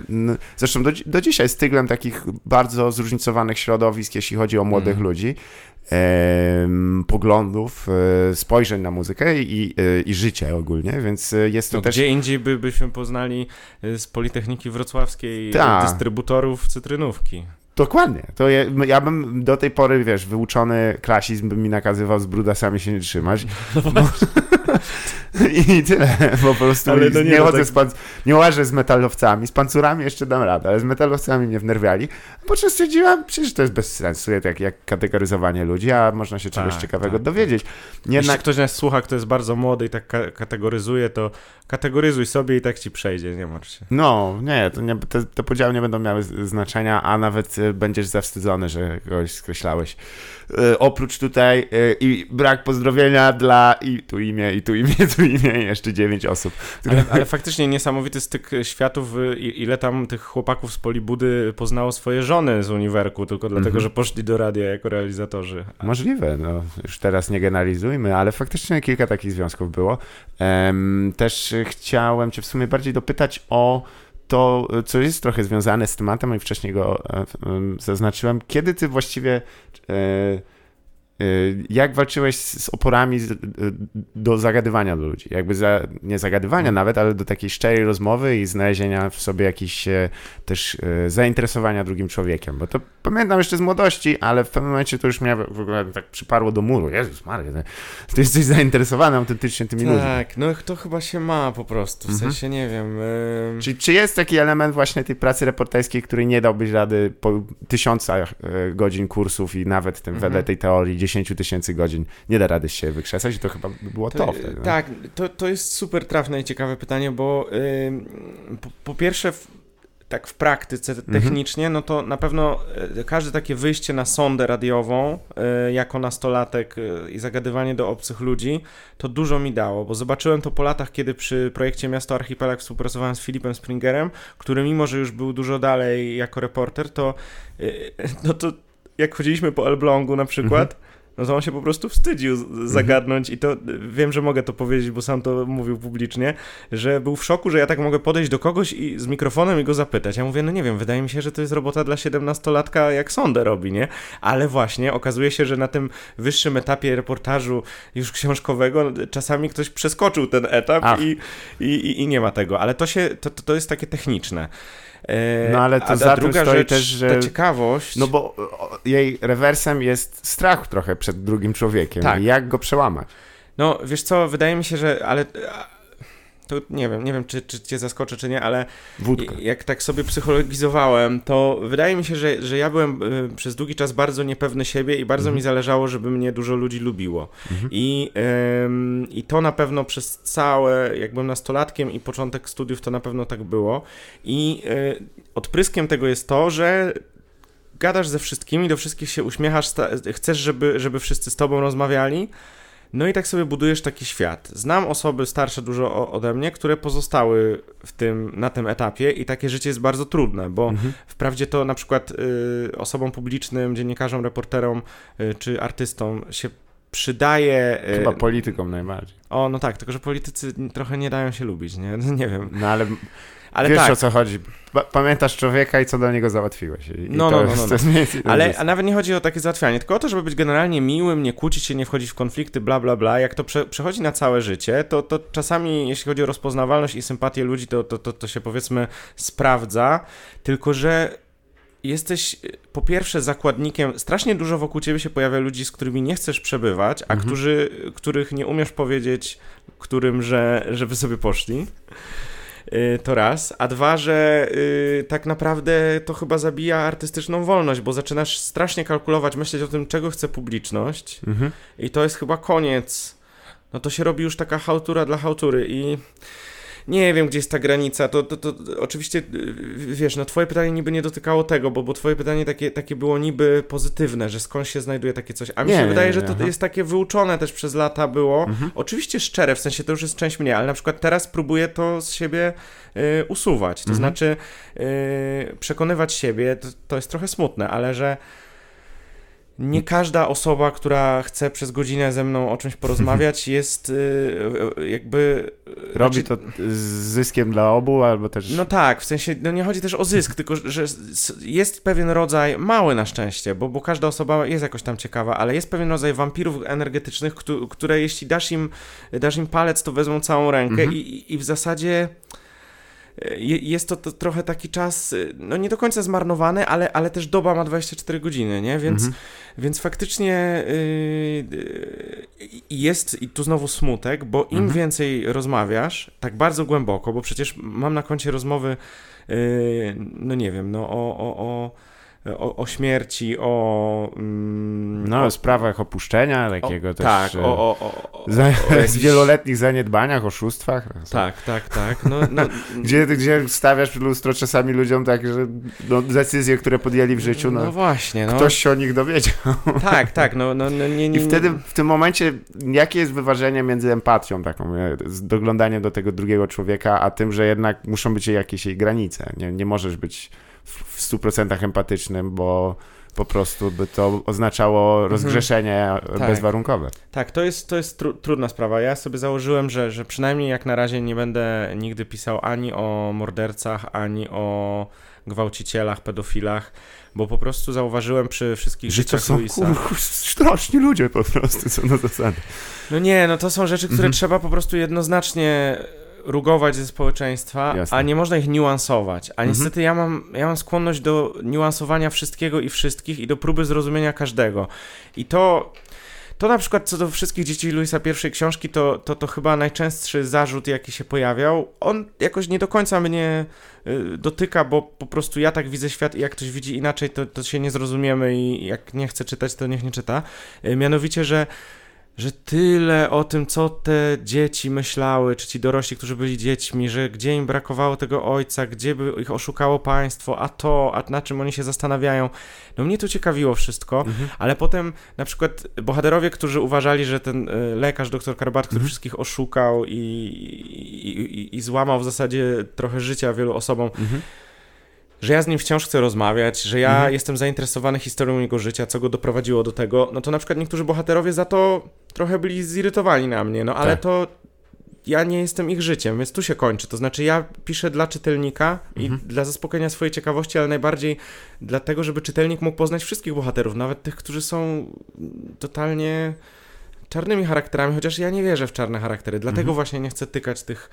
zresztą do, do dzisiaj styglem takich bardzo zróżnicowanych środowisk, jeśli chodzi o młodych mm. ludzi, poglądów, e, spojrzeń na muzykę i, i życie ogólnie, więc jest to no, też... Gdzie indziej by, byśmy poznali z Politechniki Wrocławskiej Ta. dystrybutorów cytrynówki. Dokładnie. To je, ja bym do tej pory, wiesz, wyuczony klasizm by mi nakazywał z brudasami się nie trzymać. No bo, I tyle. Po prostu ale no nie, nie chodzę tak... z pan, nie łażę z metalowcami. Z pancurami jeszcze dam radę, ale z metalowcami mnie wnerwiali. Po czym stwierdziłem, przecież to jest bez sensu, jak, jak kategoryzowanie ludzi, a można się czegoś tak, ciekawego tak, dowiedzieć. Jednak... Jeśli ktoś nas słucha, kto jest bardzo młody i tak ka kategoryzuje, to kategoryzuj sobie i tak ci przejdzie, nie martw się. No, nie, to nie, te, te podziały nie będą miały znaczenia, a nawet y, będziesz zawstydzony, że kogoś skreślałeś. Yy, oprócz tutaj yy, i brak pozdrowienia dla i tu imię, i tu imię, tu i jeszcze dziewięć osób. Które... Ale, ale, faktycznie niesamowity styk światów, ile tam tych chłopaków z Polibudy poznało swoje żony z uniwerku, tylko dlatego, mm -hmm. że poszli do radia jako realizatorzy. Możliwe, no już teraz nie generalizujmy, ale faktycznie kilka takich związków było. Um, też chciałem cię w sumie bardziej dopytać o to, co jest trochę związane z tematem, i wcześniej go e, zaznaczyłem. Kiedy ty właściwie e, jak walczyłeś z oporami y, do zagadywania do ludzi? Jakby za, nie zagadywania mhm. nawet, ale do takiej szczerej rozmowy i znalezienia w sobie jakiejś e, też e, zainteresowania drugim człowiekiem. Bo to pamiętam jeszcze z młodości, ale w pewnym momencie to już mnie w ogóle tak przyparło do muru. Jezus Maria, ty jesteś zainteresowany autentycznie tymi tak, ludźmi. Tak, no to chyba się ma po prostu, w mhm. sensie nie wiem. Yy... Czy, czy jest taki element właśnie tej pracy reporterskiej, który nie dałbyś rady po tysiącach e, godzin kursów i nawet tym, mhm. wedle tej teorii 10 tysięcy godzin nie da rady się wykrzesać i to chyba by było to, to wtedy. No. Tak, to, to jest super trafne i ciekawe pytanie, bo yy, po, po, pierwsze tak w praktyce mhm. technicznie, no to na pewno y, każde takie wyjście na sondę radiową y, jako nastolatek y, i zagadywanie do obcych ludzi, to dużo mi dało, bo zobaczyłem to po latach, kiedy przy projekcie Miasto Archipelag współpracowałem z Filipem Springerem, który mimo, że już był dużo dalej jako reporter, to no to jak chodziliśmy po Elblągu na przykład, mhm no to on się po prostu wstydził zagadnąć i to wiem, że mogę to powiedzieć, bo sam to mówił publicznie, że był w szoku, że ja tak mogę podejść do kogoś i z mikrofonem i go zapytać. Ja mówię, no nie wiem, wydaje mi się, że to jest robota dla 17-latka, jak sądę robi, nie? Ale właśnie okazuje się, że na tym wyższym etapie reportażu już książkowego czasami ktoś przeskoczył ten etap i, i, i, nie ma tego, ale to się, to, to jest takie techniczne. E, no ale to za druga stoi rzecz, też, że... Ta ciekawość... No bo jej rewersem jest strach trochę przed drugim człowiekiem. Tak. Jak go przełamać? No, wiesz co, wydaje mi się, że... Ale to nie wiem, nie wiem, czy, czy cię zaskoczę, czy nie, ale Wódka. jak tak sobie psychologizowałem, to wydaje mi się, że, że ja byłem y, przez długi czas bardzo niepewny siebie i bardzo mhm. mi zależało, żeby mnie dużo ludzi lubiło. Mhm. I, ym, I to na pewno przez całe, jak byłem nastolatkiem i początek studiów, to na pewno tak było. I y, odpryskiem tego jest to, że gadasz ze wszystkimi, do wszystkich się uśmiechasz, chcesz, żeby, żeby wszyscy z tobą rozmawiali, no i tak sobie budujesz taki świat. Znam osoby starsze dużo ode mnie, które pozostały w tym, na tym etapie i takie życie jest bardzo trudne, bo mhm. wprawdzie to na przykład y, osobom publicznym, dziennikarzom, reporterom y, czy artystom się przydaje. Y, Chyba politykom najbardziej. O, no tak, tylko że politycy trochę nie dają się lubić, nie? Nie wiem. No ale ale Wiesz tak. o co chodzi. Pamiętasz człowieka i co do niego załatwiłeś. I no, no, no, no, no. Ale a nawet nie chodzi o takie załatwianie, tylko o to, żeby być generalnie miłym, nie kłócić się, nie wchodzić w konflikty, bla, bla, bla. Jak to prze, przechodzi na całe życie, to, to czasami, jeśli chodzi o rozpoznawalność i sympatię ludzi, to, to, to, to się powiedzmy sprawdza, tylko że jesteś po pierwsze zakładnikiem, strasznie dużo wokół ciebie się pojawia ludzi, z którymi nie chcesz przebywać, a mhm. którzy, których nie umiesz powiedzieć, którym, że, że wy sobie poszli. Y, to raz, a dwa, że yy, tak naprawdę to chyba zabija artystyczną wolność, bo zaczynasz strasznie kalkulować, myśleć o tym, czego chce publiczność mhm. i to jest chyba koniec. No to się robi już taka hałtura dla hałtury i nie wiem, gdzie jest ta granica. To, to, to, oczywiście, y, wiesz, no twoje pytanie niby nie dotykało tego, bo, bo twoje pytanie takie, takie było niby pozytywne, że skąd się znajduje takie coś. A mi nie, się wydaje, nie, nie, że to aha. jest takie wyuczone też przez lata było. Mhm. Oczywiście szczere, w sensie to już jest część mnie, ale na przykład teraz próbuję to z siebie y, usuwać. To mhm. znaczy y, przekonywać siebie, to, to jest trochę smutne, ale że nie każda osoba, która chce przez godzinę ze mną o czymś porozmawiać, jest y, jakby. Robi znaczy- to z zyskiem dla obu, albo też. No tak, w sensie, no nie chodzi też o zysk, tylko że jest pewien rodzaj, mały na szczęście, bo, bo każda osoba jest jakoś tam ciekawa, ale jest pewien rodzaj wampirów energetycznych, któ- które jeśli dasz im, dasz im palec, to wezmą całą rękę Mhm. i, i- w zasadzie jest to, to trochę taki czas, y, no nie do końca zmarnowany, ale, ale też doba ma 24 godziny, nie? Więc, Mhm. więc faktycznie yy, jest i tu znowu smutek, bo im Mhm. więcej rozmawiasz, tak bardzo głęboko, bo przecież mam na koncie rozmowy, yy, no nie wiem, no o, o, o, o, o śmierci, o... mm, No, o, sprawach opuszczenia takiego o, też. Tak, e, o, o, o, o, za, wieloletnich zaniedbaniach, oszustwach. Tak, tak, tak. No, no, Gdzie, gdzie stawiasz przed lustro czasami ludziom tak, że no, decyzje, które podjęli w życiu, no, no właśnie, no. ktoś się o nich dowiedział. Tak, tak, no, no, no nie, nie, I wtedy w tym momencie, jakie jest wyważenie między empatią taką, e, doglądaniem do tego drugiego człowieka, a tym, że jednak muszą być jakieś jej granice. Nie, nie możesz być w w 100% empatycznym, bo po prostu by to oznaczało rozgrzeszenie Tak. bezwarunkowe. Tak, to jest, to jest tru, trudna sprawa. Ja sobie założyłem, że, że przynajmniej jak na razie nie będę nigdy pisał ani o mordercach, ani o gwałcicielach, pedofilach, bo po prostu zauważyłem przy wszystkich Że to są kur, straszni ludzie po prostu, co na zasady. No nie, no to są rzeczy, które Mhm. trzeba po prostu jednoznacznie rugować ze społeczeństwa, Jasne. a nie można ich niuansować. A Mhm. niestety ja mam, ja mam skłonność do niuansowania wszystkiego i wszystkich i do próby zrozumienia każdego. I to... To na przykład co do wszystkich dzieci Luisa pierwszej książki, to, to, to chyba najczęstszy zarzut, jaki się pojawiał. On jakoś nie do końca mnie y, dotyka, bo po prostu ja tak widzę świat i jak ktoś widzi inaczej, to, to się nie zrozumiemy i jak nie chce czytać, to niech nie czyta. Y, mianowicie, że że tyle o tym, co te dzieci myślały, czy ci dorośli, którzy byli dziećmi, że gdzie im brakowało tego ojca, gdzie by ich oszukało państwo, a to, a na czym oni się zastanawiają. No mnie to ciekawiło wszystko, Mhm. ale potem na przykład bohaterowie, którzy uważali, że ten y, lekarz, doktor Karbat, który Mhm. wszystkich oszukał i, i, i, i złamał w zasadzie trochę życia wielu osobom, Mhm. Że ja z nim wciąż chcę rozmawiać, że ja Mhm. jestem zainteresowany historią jego życia, co go doprowadziło do tego, no to na przykład niektórzy bohaterowie za to trochę byli zirytowani na mnie, no ale Tak. to ja nie jestem ich życiem, więc tu się kończy. To znaczy ja piszę dla czytelnika i Mhm. dla zaspokojenia swojej ciekawości, ale najbardziej dlatego, żeby czytelnik mógł poznać wszystkich bohaterów, nawet tych, którzy są totalnie czarnymi charakterami, chociaż ja nie wierzę w czarne charaktery, dlatego Mhm. właśnie nie chcę tykać tych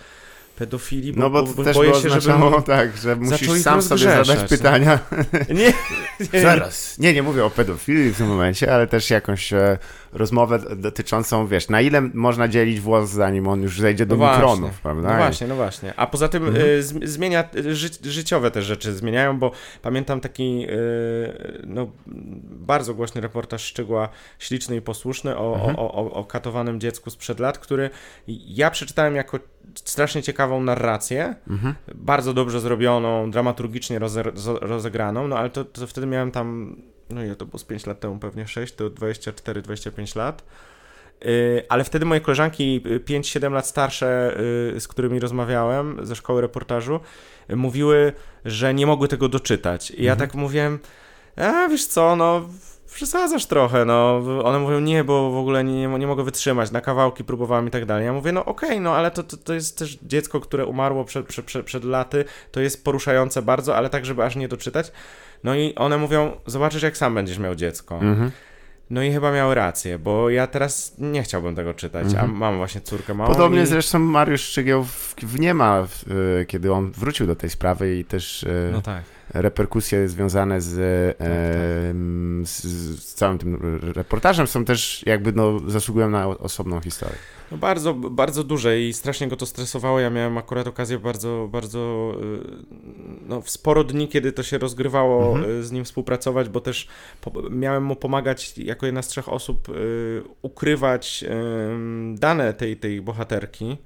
pedofili, bo, No bo bo też boję się, oznaczało tak, że musisz sam sobie zadać no. pytania. Nie, nie, Zaraz. Nie, nie mówię o pedofilii w tym momencie, ale też jakąś e, rozmowę dotyczącą, wiesz, na ile można dzielić włos, zanim on już zejdzie do No właśnie, mikronów, prawda? No właśnie, no właśnie. A poza tym Mhm. z, zmienia, y, ży, życiowe też rzeczy zmieniają, bo pamiętam taki y, no, bardzo głośny reportaż Szczygła Śliczny i Posłuszny o, Mhm. o, o, o katowanym dziecku sprzed lat, który ja przeczytałem jako strasznie ciekawą narrację, Mhm. bardzo dobrze zrobioną, dramaturgicznie roze, rozegraną, no ale to, to wtedy miałem tam, no ile to było z 5 lat temu, pewnie 6, to 24-25 lat. Yy, ale wtedy moje koleżanki, y, 5-7 lat starsze, yy, z którymi rozmawiałem ze szkoły reportażu, y, mówiły, że nie mogły tego doczytać. I ja Mhm. tak mówiłem, a wiesz co, no przesadzasz trochę, no. One mówią, nie, bo w ogóle nie, nie, mogę wytrzymać, na kawałki próbowałem i tak dalej. Ja mówię, no okej, no ale to, to, to jest też dziecko, które umarło przed, przed, przed, przed laty, to jest poruszające bardzo, ale tak, żeby aż nie doczytać. No i one mówią, zobaczysz jak sam będziesz miał dziecko. Mhm. No i chyba miały rację, bo ja teraz nie chciałbym tego czytać, Mhm. a mam właśnie córkę małą Podobnie i... zresztą Mariusz Szczygieł w, w nie ma, w, e, kiedy on wrócił do tej sprawy i też e, No tak. Reperkusje związane z, e, tak. m, z, z całym tym reportażem są też jakby no, zasługują na osobną historię. No bardzo, bardzo duże i strasznie go to stresowało. Ja miałem akurat okazję bardzo, bardzo y, no, w sporo dni, kiedy to się rozgrywało, Mhm. y, z nim współpracować, bo też miałem mu pomagać jako jedna z trzech osób y, ukrywać dane tej, tej bohaterki.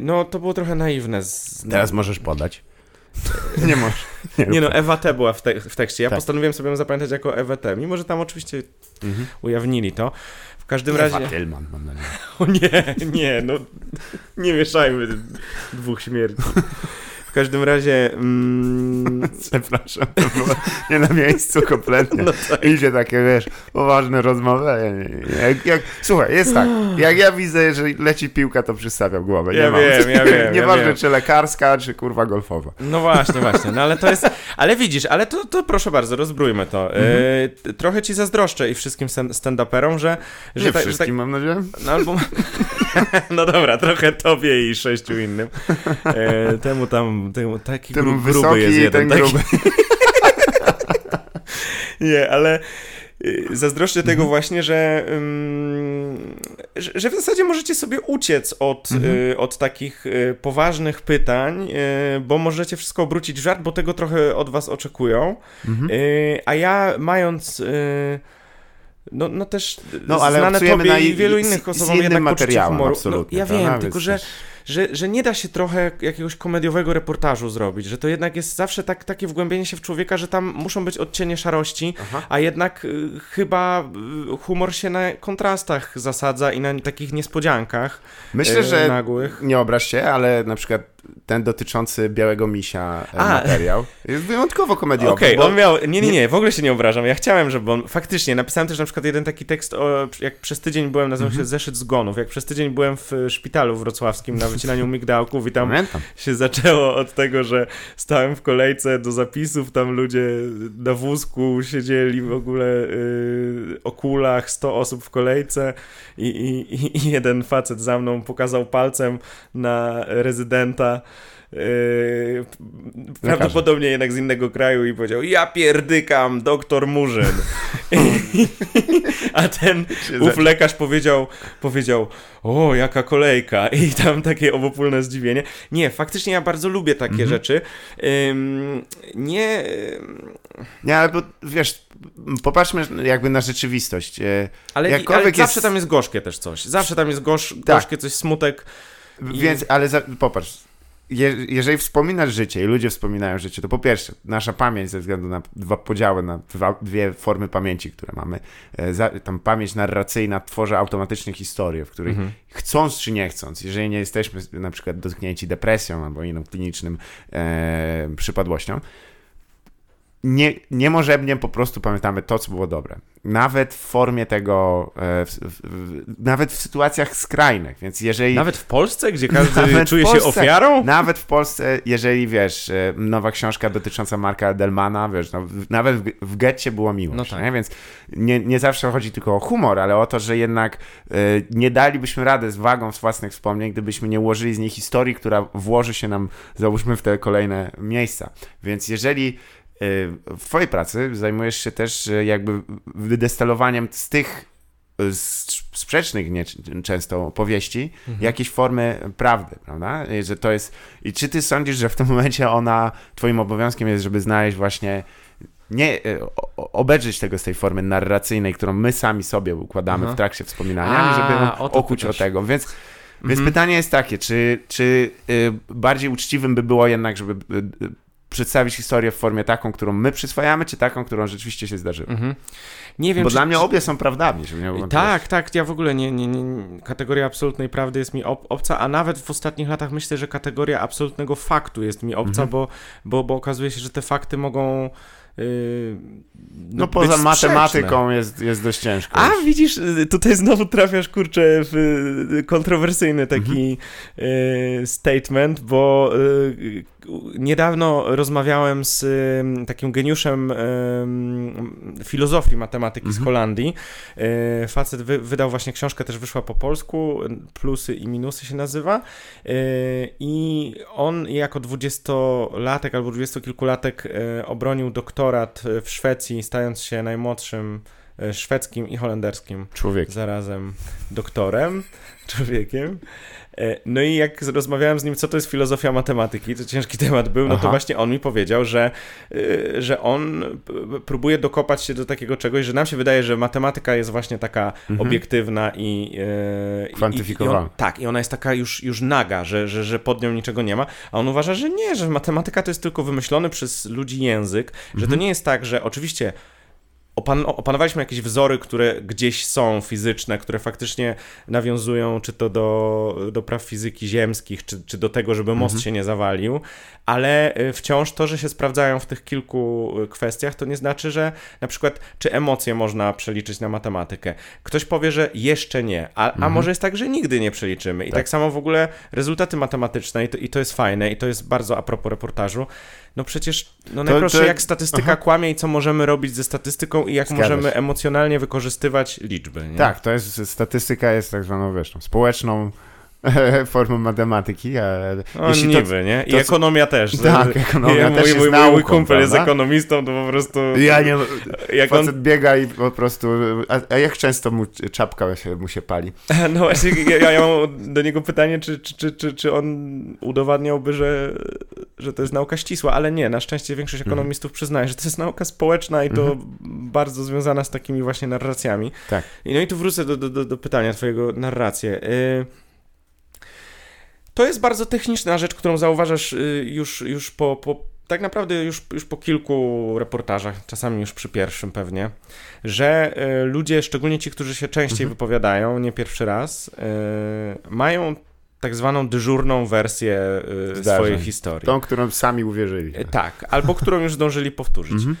No, to było trochę naiwne. Z, Teraz możesz podać. Nie możesz. Nie, Nie no, Ewa T była w, te, w tekście. Ja Tak. postanowiłem sobie ją zapamiętać jako Ewę T, mimo że tam oczywiście Mhm. ujawnili to. W każdym Ewa razie... Tylman, mam nadzieję. O nie, nie, no nie mieszajmy dwóch śmierci. W każdym razie... Mm... Przepraszam, to było nie na miejscu kompletnie. No tak. Idzie takie, wiesz, poważne rozmowy. Jak, jak, słuchaj, jest tak, jak ja widzę, że leci piłka, to przystawiam głowę. Nie ja mam. wiem, ja wiem. Nieważne, ja wiem. czy lekarska, czy kurwa golfowa. No właśnie, właśnie. No ale to jest... Ale widzisz, ale to, to proszę bardzo, rozbrójmy to. Mhm. E, trochę ci zazdroszczę i wszystkim stand-uperom, że... że nie ta, wszystkim, że tak... mam nadzieję. No albo... no dobra, trochę tobie i sześciu innym. E, temu tam, temu, taki Tym gruby jest jeden. Taki... gruby. nie, ale y, zazdroszczę tego mhm. właśnie, że, że, że, w zasadzie możecie sobie uciec od, mhm. y, od takich y, poważnych pytań, y, bo możecie wszystko obrócić w żart, bo tego trochę od was oczekują. Mhm. Y, a ja mając y, no, no też no, ale znane tobie na i wielu innych osobom jednak materiałem, humoru. Absolutnie, no, ja wiem, tylko że, że, że nie da się trochę jakiegoś komediowego reportażu zrobić, że to jednak jest zawsze tak, takie wgłębienie się w człowieka, że tam muszą być odcienie szarości, Aha. a jednak y, chyba y, humor się na kontrastach zasadza i na takich niespodziankach Myślę, y, że nagłych. nie obraź się, ale na przykład ten dotyczący Białego Misia e, A. materiał jest wyjątkowo komediowy. Okej, okay, on miał... Nie, nie, nie, w ogóle się nie obrażam. Ja chciałem, żeby on... Faktycznie, napisałem też na przykład jeden taki tekst, o, jak przez tydzień byłem, nazywał się mhm. Zeszyt Zgonów, jak przez tydzień byłem w szpitalu wrocławskim na wycinaniu migdałków i tam Pamiętam. się zaczęło od tego, że stałem w kolejce do zapisów, tam ludzie na wózku siedzieli w ogóle yy, o kulach, 100 osób w kolejce i, i, i jeden facet za mną pokazał palcem na rezydenta Yy, prawdopodobnie jednak z innego kraju i powiedział ja pierdykam, doktor Murzyn. A ten ów lekarz powiedział, powiedział o, jaka kolejka i tam takie obopólne zdziwienie. Nie, faktycznie ja bardzo lubię takie mhm. rzeczy. Ym, nie... Nie, ale bo, wiesz, popatrzmy jakby na rzeczywistość. E, ale, ale jest... zawsze tam jest gorzkie też coś. Zawsze tam jest gorz, tak. gorzkie coś, smutek. Więc, ale za, popatrz, je, jeżeli wspominasz życie i ludzie wspominają życie, to po pierwsze, nasza pamięć ze względu na dwa podziały, na dwa, dwie formy pamięci, które mamy, e, za, tam pamięć narracyjna tworzy automatycznie historię, w której mhm. chcąc czy nie chcąc, jeżeli nie jesteśmy na przykład dotknięci depresją albo inną klinicznym e, przypadłością, nie, niemożebnie po prostu pamiętamy to, co było dobre. Nawet w formie tego, e, w, w, nawet w sytuacjach skrajnych, więc jeżeli... Nawet w Polsce, gdzie każdy czuje Polsce, się ofiarą? Nawet w Polsce, jeżeli, wiesz, e, nowa książka dotycząca Marka Delmana, wiesz, no, nawet w, w getcie było miłość, no tak. nie? więc nie, nie zawsze chodzi tylko o humor, ale o to, że jednak e, nie dalibyśmy rady z wagą z własnych wspomnień, gdybyśmy nie ułożyli z niej historii, która włoży się nam, załóżmy, w te kolejne miejsca. Więc jeżeli w Twojej pracy zajmujesz się też e, jakby wydestalowaniem z tych e, sprzecznych nie, często opowieści mhm. jakiejś formy prawdy, prawda? I, że to jest... I czy ty sądzisz, że w tym momencie ona, twoim obowiązkiem jest, żeby znaleźć właśnie nie e, obejrzeć tego z tej formy narracyjnej, którą my sami sobie układamy Aha. w trakcie wspominania, żeby okuć o tego. Więc, więc mhm. pytanie jest takie, czy, czy bardziej uczciwym by było jednak, żeby przedstawić historię w formie taką, którą my przyswajamy, czy taką, którą rzeczywiście się zdarzyła. Mhm. Nie wiem, Bo czy, dla mnie obie są prawdami. Żeby nie tak, tak, ja w ogóle nie, nie, nie, kategoria absolutnej prawdy jest mi ob, obca, a nawet w ostatnich latach myślę, że kategoria absolutnego faktu jest mi obca, mhm. bo, bo, bo okazuje się, że te fakty mogą no, no poza matematyką jest, jest dość ciężko. A widzisz, y, tutaj znowu trafiasz, kurczę, w y, kontrowersyjny taki mhm. statement, bo niedawno rozmawiałem z takim geniuszem filozofii matematyki mhm. z Holandii. Facet wy, wydał właśnie książkę, też wyszła po polsku, Plusy i Minusy się nazywa. I on jako dwudziestolatek albo dwudziestokilkulatek obronił doktora doktorat w Szwecji, stając się najmłodszym e, szwedzkim i holenderskim Człowiek. zarazem doktorem, człowiekiem. E, no i jak rozmawiałem z nim, co to jest filozofia matematyki, to ciężki temat był, no Aha. to właśnie on mi powiedział, że, e, że on próbuje dokopać się do takiego czegoś, że nam się wydaje, że matematyka jest właśnie taka mhm. obiektywna i... Kwantyfikowana. I, i on, tak, i ona jest taka już, już naga, że, że, że pod nią niczego nie ma, a on uważa, że nie, że matematyka to jest tylko wymyślony przez ludzi język, mhm. że to mhm. nie jest tak, że oczywiście opan opanowaliśmy jakieś wzory, które gdzieś są fizyczne, które faktycznie nawiązują czy to do, do praw fizyki ziemskich, czy, czy do tego, żeby most mhm. się nie zawalił, ale y, wciąż to, że się sprawdzają w tych kilku y, kwestiach, to nie znaczy, że na przykład, czy emocje można przeliczyć na matematykę. Ktoś powie, że jeszcze nie, a, mhm. a może jest tak, że nigdy nie przeliczymy. I tak, tak samo w ogóle rezultaty matematyczne, i to, i to jest fajne, i to jest bardzo a propos reportażu, no przecież, no najprościej to... jak statystyka Aha. kłamie i co możemy robić ze statystyką i jak Zgadza możemy się. emocjonalnie wykorzystywać liczby. Nie? Tak, to jest, statystyka jest tak zwaną, wiesz, społeczną formą matematyki. A no, jeśli niby, to, nie? I to, ekonomia też. Tak, ekonomia mój, też mój, jest mój kumpel jest ekonomistą, to po prostu... Ja nie... Jak on biega i po prostu... A, a, jak często mu czapka się, mu się pali? No właśnie, ja, ja mam do niego pytanie, czy, czy, czy, czy on udowadniałby, że, że to jest nauka ścisła, ale nie. Na szczęście większość mhm. ekonomistów przyznaje, że to jest nauka społeczna i to mhm. bardzo związana z takimi właśnie narracjami. Tak. I no i tu wrócę do, do, do pytania twojego narrację. Y to jest bardzo techniczna rzecz, którą zauważasz y, już, już po, po tak naprawdę już, już po kilku reportażach, czasami już przy pierwszym pewnie, że y, ludzie, szczególnie ci, którzy się częściej mhm. wypowiadają, nie pierwszy raz, y, mają tak zwaną dyżurną wersję swojej historii. Tą, którą sami uwierzyli. Tak, albo którą już zdążyli powtórzyć. Mhm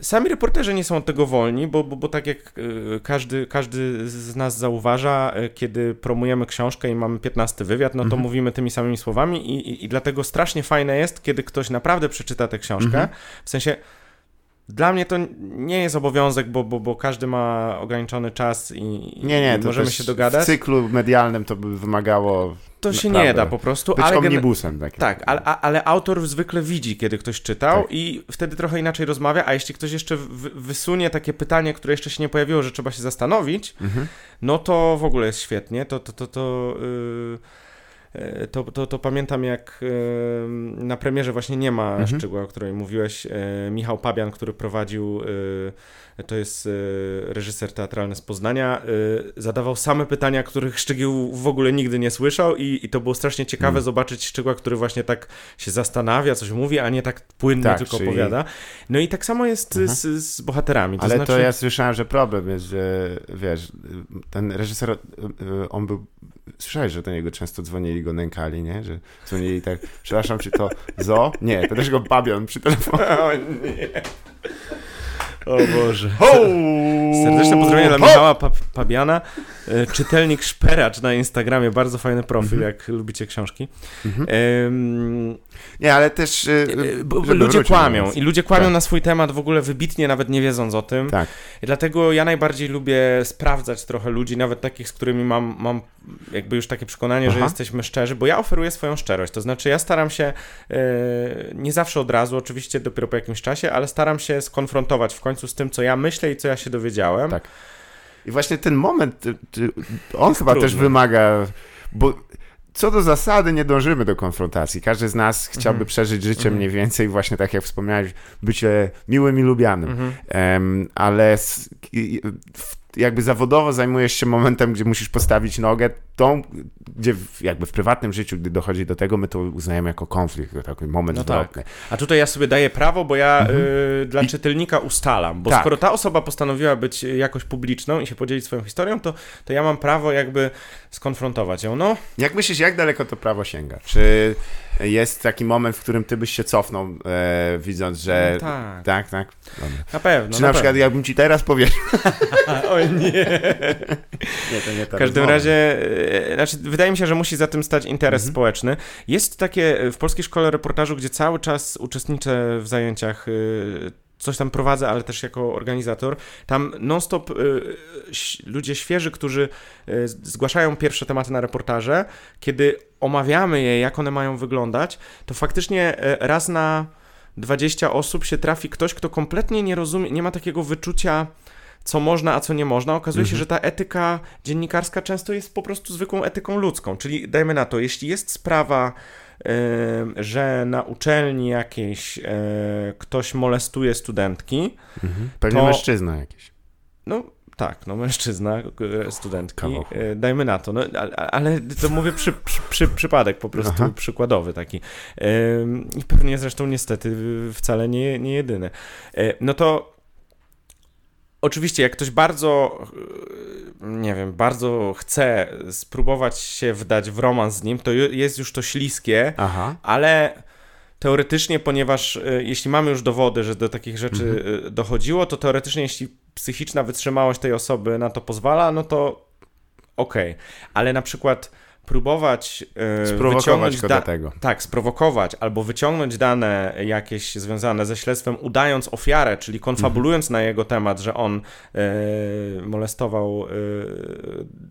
sami reporterzy nie są od tego wolni, bo, bo, bo tak jak e, każdy, każdy z nas zauważa, e, kiedy promujemy książkę i mamy 15 wywiad, no to mhm. mówimy tymi samymi słowami i, i, i, dlatego strasznie fajne jest, kiedy ktoś naprawdę przeczyta tę książkę, mhm. w sensie dla mnie to nie jest obowiązek, bo, bo, bo każdy ma ograniczony czas i, nie, nie, i możemy się dogadać. W cyklu medialnym to by wymagało to się nie da po prostu. Być ale omnibusem. Tak, tak ale, ale autor zwykle widzi, kiedy ktoś czytał tak. i wtedy trochę inaczej rozmawia, a jeśli ktoś jeszcze wysunie takie pytanie, które jeszcze się nie pojawiło, że trzeba się zastanowić, mhm. no to w ogóle jest świetnie. To, to, to, to yy to, to, to pamiętam jak e, na premierze właśnie nie ma mhm. szczegółu, o której mówiłeś, e, Michał Pabian, który prowadził, to jest reżyser teatralny z Poznania, zadawał same pytania, których Szczegół w ogóle nigdy nie słyszał i, i to było strasznie ciekawe mhm. zobaczyć Szczegóła, który właśnie tak się zastanawia, coś mówi, a nie tak płynnie tak, tylko czyli... opowiada. No i tak samo jest mhm. z, z, bohaterami. To Ale znaczy... to ja słyszałem, że problem jest, że wiesz, ten reżyser, on był słyszałeś, że do niego często dzwonili, go nękali, nie? Że dzwonili tak, przepraszam, czy to zo? Nie, to też go babion przy telefonie. O nie. O Boże. Serdeczne pozdrowienia dla Michała pa Pabiana. E, czytelnik Szperacz na Instagramie. Bardzo fajny profil, -hmm. jak lubicie książki. Um, nie, ale też. Yy, ludzie kłamią i ludzie kłamią tak. na swój temat w ogóle wybitnie, nawet nie wiedząc o tym. Tak. I dlatego ja najbardziej lubię sprawdzać trochę ludzi, nawet takich, z którymi mam, mam jakby już takie przekonanie, że jesteśmy szczerzy, bo ja oferuję swoją szczerość. To znaczy, ja staram się nie zawsze od razu, oczywiście dopiero po jakimś czasie, ale staram się skonfrontować w końcu z tym, co ja myślę i co ja się dowiedziałem. Tak. I właśnie ten moment, on chyba trudny. też wymaga, bo co do zasady nie dążymy do konfrontacji. Każdy z nas chciałby mhm. przeżyć życie mhm. mniej więcej właśnie tak jak wspomniałeś, bycie miłym i lubianym. Mhm. Um, ale w jakby zawodowo zajmujesz się momentem, gdzie musisz postawić nogę, tą, gdzie w, jakby w prywatnym życiu, gdy dochodzi do tego, my to uznajemy jako konflikt, jako taki moment no tak. zwrotny. Tak. A tutaj ja sobie daję prawo, bo ja mhm. y, dla czytelnika ustalam, bo tak. skoro ta osoba postanowiła być jakoś publiczną i się podzielić swoją historią, to, to ja mam prawo jakby skonfrontować ją, no. Jak myślisz, jak daleko to prawo sięga? Czy jest taki moment, w którym ty byś się cofnął, e, widząc, że... No tak. Tak, tak? Na pewno. Czy na, na przykład pewno. jakbym ci teraz powiedział... Oj nie. nie, to nie W każdym razie, e, znaczy, wydaje mi się, że musi za tym stać interes mhm. społeczny. Jest takie w Polskiej Szkole Reportażu, gdzie cały czas uczestniczę w zajęciach e, coś tam prowadzę, ale też jako organizator. Tam non-stop y, ludzie świeży, którzy y, zgłaszają pierwsze tematy na reportaże, kiedy omawiamy je, jak one mają wyglądać, to faktycznie y, raz na 20 osób się trafi ktoś, kto kompletnie nie rozumie, nie ma takiego wyczucia co można, a co nie można. Okazuje mhm. się, że ta etyka dziennikarska często jest po prostu zwykłą etyką ludzką. Czyli dajmy na to, jeśli jest sprawa że na uczelni jakiejś e, ktoś molestuje studentki. Mhm. Pewnie to, mężczyzna jakiś. No tak, no mężczyzna, e, studentki, e, dajmy na to, no, ale to mówię przy, przy, przy przypadek po prostu Aha. przykładowy taki. I pewnie zresztą niestety wcale nie, nie jedyny. No to oczywiście, jak ktoś bardzo, nie wiem, bardzo chce spróbować się wdać w romans z nim, to jest już to śliskie, Aha. ale teoretycznie, ponieważ y, jeśli mamy już dowody, że do takich rzeczy Mhm. y, dochodziło, to teoretycznie, jeśli psychiczna wytrzymałość tej osoby na to pozwala, no to okej. Ale na przykład próbować y, Sprowokować wyciągnąć go do tego. tak, sprowokować albo wyciągnąć dane jakieś związane ze śledztwem, udając ofiarę, czyli konfabulując na jego temat, że on e, molestował e,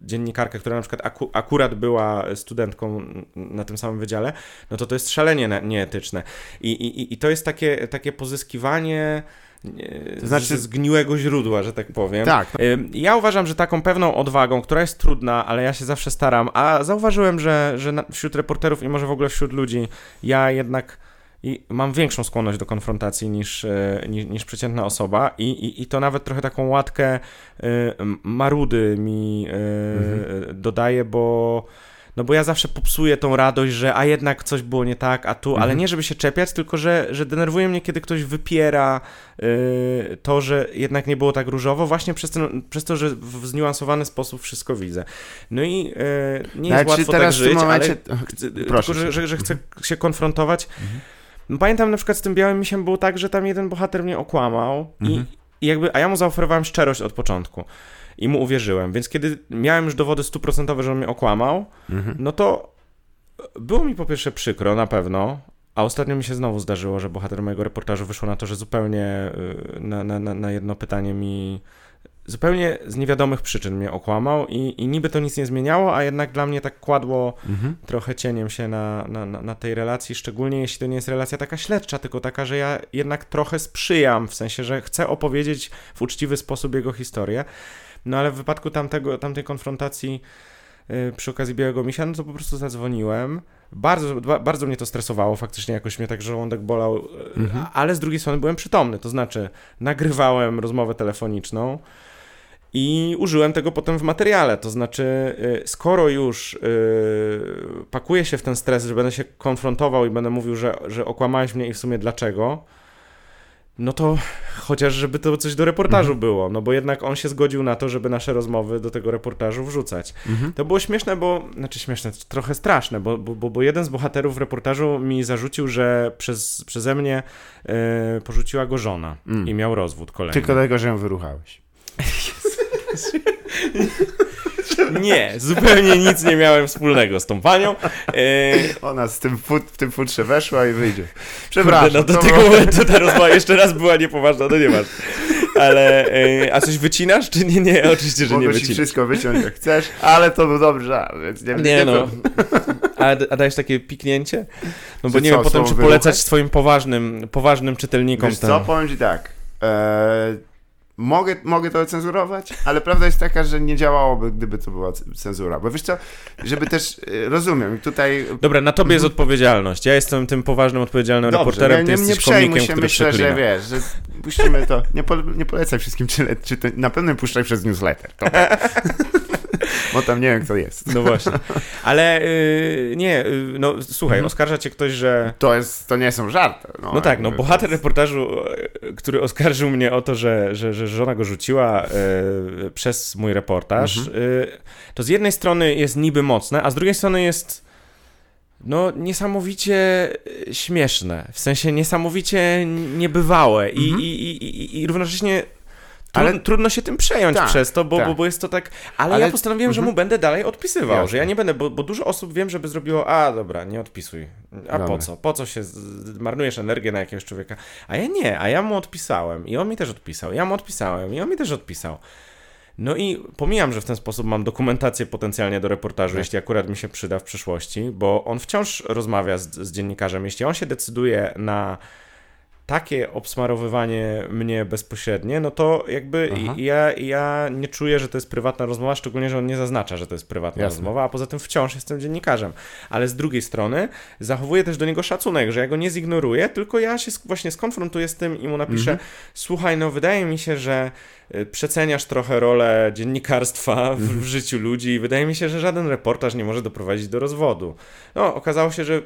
dziennikarkę, która na przykład aku, akurat była studentką na tym samym wydziale, no to to jest szalenie ne- nieetyczne. I, i, i to jest takie, takie pozyskiwanie e, To znaczy- zgniłego źródła, że tak powiem. Tak, Ja uważam, że taką pewną odwagą, która jest trudna, ale ja się zawsze staram, a zauważyłem, że, że wśród reporterów i może w ogóle wśród ludzi, ja jednak i mam większą skłonność do konfrontacji niż, e, niż, niż przeciętna osoba i, i, i to nawet trochę taką łatkę e, marudy mi e, dodaje, bo no bo ja zawsze popsuję tą radość, że a jednak coś było nie tak, a tu, ale Mhm. nie żeby się czepiać, tylko że, że denerwuje mnie, kiedy ktoś wypiera y, to, że jednak nie było tak różowo, właśnie przez, ten, przez to, że w zniuansowany sposób wszystko widzę. No i y, nie Ale jest łatwo teraz tak w tym żyć, momencie... ale chcę, Proszę tylko, że, że, że chcę się konfrontować. No, Pamiętam na przykład z tym białym misiem było tak, że tam jeden bohater mnie okłamał i, Mhm. i jakby, a ja mu zaoferowałem szczerość od początku. I mu uwierzyłem, więc kiedy miałem już dowody stuprocentowe, że on mnie okłamał, Mhm. no to było mi po pierwsze przykro, na pewno, a ostatnio mi się znowu zdarzyło, że bohater mojego reportażu wyszło na to, że zupełnie y, na, na, na, jedno pytanie mi zupełnie z niewiadomych przyczyn mnie okłamał i, i niby to nic nie zmieniało, a jednak dla mnie tak kładło Mhm. trochę cieniem się na, na, na tej relacji, szczególnie jeśli to nie jest relacja taka śledcza, tylko taka, że ja jednak trochę sprzyjam, w sensie, że chcę opowiedzieć w uczciwy sposób jego historię. No ale w wypadku tamtego, tamtej konfrontacji yy, przy okazji Białego Misia, no to po prostu zadzwoniłem. Bardzo, ba, bardzo mnie to stresowało, faktycznie jakoś mnie tak żołądek bolał, yy, Mhm. ale z drugiej strony byłem przytomny, to znaczy nagrywałem rozmowę telefoniczną i użyłem tego potem w materiale. To znaczy, y, skoro już y, pakuję się w ten stres, że będę się konfrontował i będę mówił, że, że okłamałeś mnie i w sumie dlaczego, no to chociaż żeby to coś do reportażu było, no bo jednak on się zgodził na to, żeby nasze rozmowy do tego reportażu wrzucać. Mhm. To było śmieszne, bo, znaczy śmieszne, trochę straszne, bo, bo, bo- bo jeden z bohaterów w reportażu mi zarzucił, że przez, przeze mnie y, porzuciła go żona Mm. i miał rozwód kolejny. Tylko dlatego, że ją wyruchałeś. Nie, zupełnie nic nie miałem wspólnego z tą panią. E, Ona z tym fut, w tym futrze weszła i wyjdzie. Przepraszam. no do to tego było- momentu ta rozmowa jeszcze raz była niepoważna, no nie masz. Ale, e, a coś wycinasz, czy nie? Nie, oczywiście, że nie Mogę ci wycinasz. wszystko wyciąć jak chcesz, ale to był żart, więc nie, Nie no. to- A, a dajesz takie piknięcie? No bo Że nie co, wiem potem, czy polecać wyruchać? swoim poważnym, poważnym czytelnikom Wiesz ten... co, powiem ci tak. E, mogę, mogę to cenzurować, ale prawda jest taka, że nie działałoby, gdyby to była cenzura. Bo wiesz co, żeby też, e, rozumiem, tutaj... Dobra, na tobie jest odpowiedzialność. Ja jestem tym poważnym, odpowiedzialnym Dobrze, reporterem, nie, ty nie, nie jesteś komikiem, się, który myślę, że przeklina. wiesz, że puścimy to, nie, po, nie polecaj wszystkim czytać, czy to, na pewno nie puszczaj przez newsletter, to. bo tam nie wiem, kto jest. No właśnie. Ale y, nie, y, no słuchaj, Mhm. oskarża cię ktoś, że To, jest, to nie są żarty. No, No tak, no bohater reportażu, e, który oskarżył mnie o to, że, że, że żona go rzuciła e, przez mój reportaż, Mhm. e, to z jednej strony jest niby mocne, a z drugiej strony jest no niesamowicie e, śmieszne, w sensie niesamowicie niebywałe i, Mhm. i, i, i, i równocześnie Ale- trudno się tym przejąć Tak, przez to, bo, tak. bo, bo jest to tak. Ale, Ale- ja postanowiłem, że mhm. mu będę dalej odpisywał, Jasne. że ja nie będę, bo, bo dużo osób wiem, żeby zrobiło, a dobra, nie odpisuj. A po Dobra. co? Po co się z- marnujesz energię na jakiegoś człowieka? A ja nie, a ja mu odpisałem i on mi też odpisał. Ja mu odpisałem i on mi też odpisał. No i pomijam, że w ten sposób mam dokumentację potencjalnie do reportażu, Tak. jeśli akurat mi się przyda w przyszłości, bo on wciąż rozmawia z, z dziennikarzem. Jeśli on się decyduje na takie obsmarowywanie mnie bezpośrednie, no to jakby Aha. ja, ja nie czuję, że to jest prywatna rozmowa, szczególnie, że on nie zaznacza, że to jest prywatna Jasne. rozmowa, a poza tym wciąż jestem dziennikarzem. Ale z drugiej strony zachowuję też do niego szacunek, że ja go nie zignoruję, tylko ja się właśnie skonfrontuję z tym i mu napiszę, Mhm. słuchaj, no wydaje mi się, że y, przeceniasz trochę rolę dziennikarstwa w, Mhm. w życiu ludzi i wydaje mi się, że żaden reportaż nie może doprowadzić do rozwodu. No, okazało się, że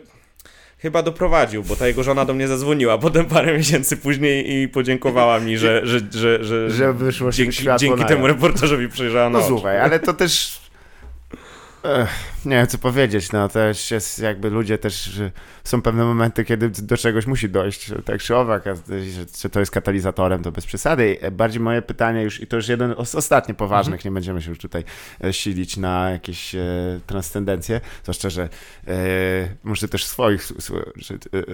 chyba doprowadził, bo ta jego żona do mnie zadzwoniła potem parę miesięcy później i podziękowała mi, że, że, że, że, Że wyszło dzięki, dzięki temu reportażowi przejrzała na No słuchaj, ale to też. Ech, nie wiem co powiedzieć, no też jest jakby ludzie też, są pewne momenty, kiedy do czegoś musi dojść, tak czy owak, a że to jest katalizatorem, to bez przesady. Bardziej moje pytanie już, i to już jeden z ostatnich poważnych, nie będziemy się już tutaj e, silić na jakieś e, transcendencje, zwłaszcza, że e, muszę też swoich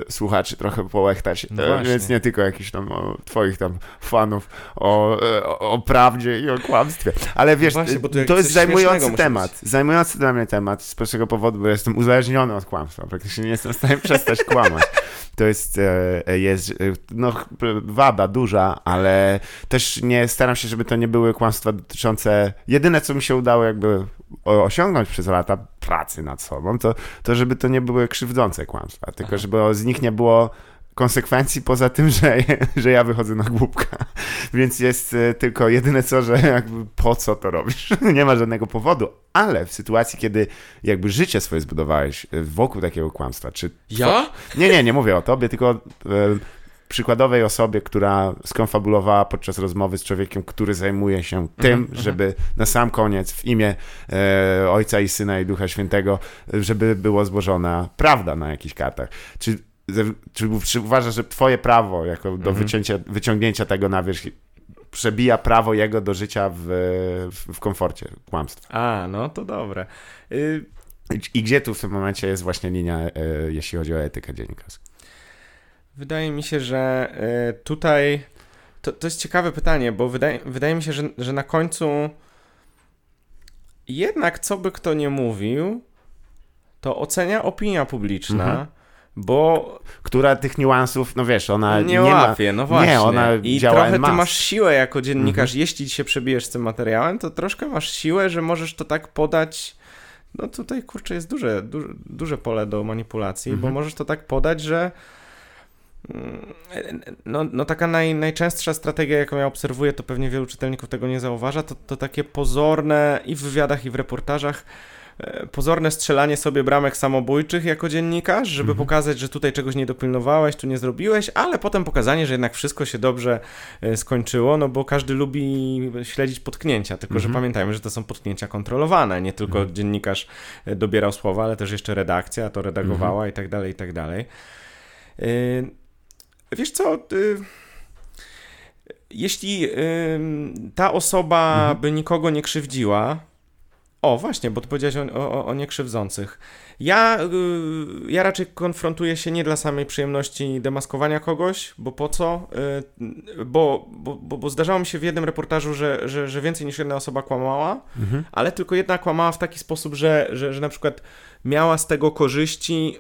e, słuchaczy trochę połechtać, No e, właśnie. więc nie tylko jakichś tam o, twoich tam fanów o, o, o prawdzie i o kłamstwie, ale wiesz, Właśnie, tu jak to jest zajmujący temat, zajmujący dla mnie temat, z prostego powodu, bo jestem uzależniony od kłamstwa, praktycznie nie jestem w stanie przestać kłamać. To jest, e, jest e, no, wada duża, ale też nie staram się, żeby to nie były kłamstwa dotyczące. Jedyne, co mi się udało jakby osiągnąć przez lata pracy nad sobą, to, to żeby to nie były krzywdzące kłamstwa, tylko żeby z nich nie było konsekwencji poza tym, że, że ja wychodzę na głupka. Więc jest e, tylko jedyne co, że jakby po co to robisz? nie ma żadnego powodu. Ale w sytuacji, kiedy jakby życie swoje zbudowałeś e, wokół takiego kłamstwa, czy Ja? nie, nie, nie mówię o tobie, tylko e, przykładowej osobie, która skonfabulowała podczas rozmowy z człowiekiem, który zajmuje się tym, Mhm, żeby na sam koniec w imię e, Ojca i Syna i Ducha Świętego, żeby było złożona prawda na jakichś kartach. Czy, czy, czy uważasz, że twoje prawo jako do Mhm. wycięcia, wyciągnięcia tego na wierzch przebija prawo jego do życia w, w, komforcie kłamstwa? A, no to dobre. Y, I, gdzie tu w tym momencie jest właśnie linia, e, jeśli chodzi o etykę dziennikarską? Wydaje mi się, że y, tutaj to, to jest ciekawe pytanie, bo wydaje, wydaje mi się, że, że na końcu jednak co by kto nie mówił, to ocenia opinia publiczna, Mhm. Bo która tych niuansów, no wiesz, ona nie, nie, ma... łapie, no właśnie. Nie, ona I działa trochę ty masz siłę jako dziennikarz, jeśli się przebijesz z tym materiałem, to troszkę masz siłę, że możesz to tak podać. No tutaj kurczę jest duże, duże, duże pole do manipulacji, bo Mhm. możesz to tak podać, że mm, no, no taka naj, najczęstsza strategia, jaką ja obserwuję, to pewnie wielu czytelników tego nie zauważa, to, to takie pozorne i w wywiadach, i w reportażach pozorne strzelanie sobie bramek samobójczych jako dziennikarz, żeby Mhm. pokazać, że tutaj czegoś nie dopilnowałeś, tu nie zrobiłeś, ale potem pokazanie, że jednak wszystko się dobrze e, skończyło, no bo każdy lubi śledzić potknięcia, tylko że Mhm. pamiętajmy, że to są potknięcia kontrolowane, nie tylko Mhm. dziennikarz e, dobierał słowa, ale też jeszcze redakcja to redagowała Mhm. i tak dalej, i tak dalej. Wiesz co, y, jeśli y, ta osoba Mhm. by nikogo nie krzywdziła, o właśnie, bo ty powiedziałeś o, o, o niekrzywdzących. Ja, y, ja raczej konfrontuję się nie dla samej przyjemności demaskowania kogoś, bo po co? Y, bo, bo, bo, bo zdarzało mi się w jednym reportażu, że, że, że więcej niż jedna osoba kłamała, Mhm. ale tylko jedna kłamała w taki sposób, że, że, że na przykład miała z tego korzyści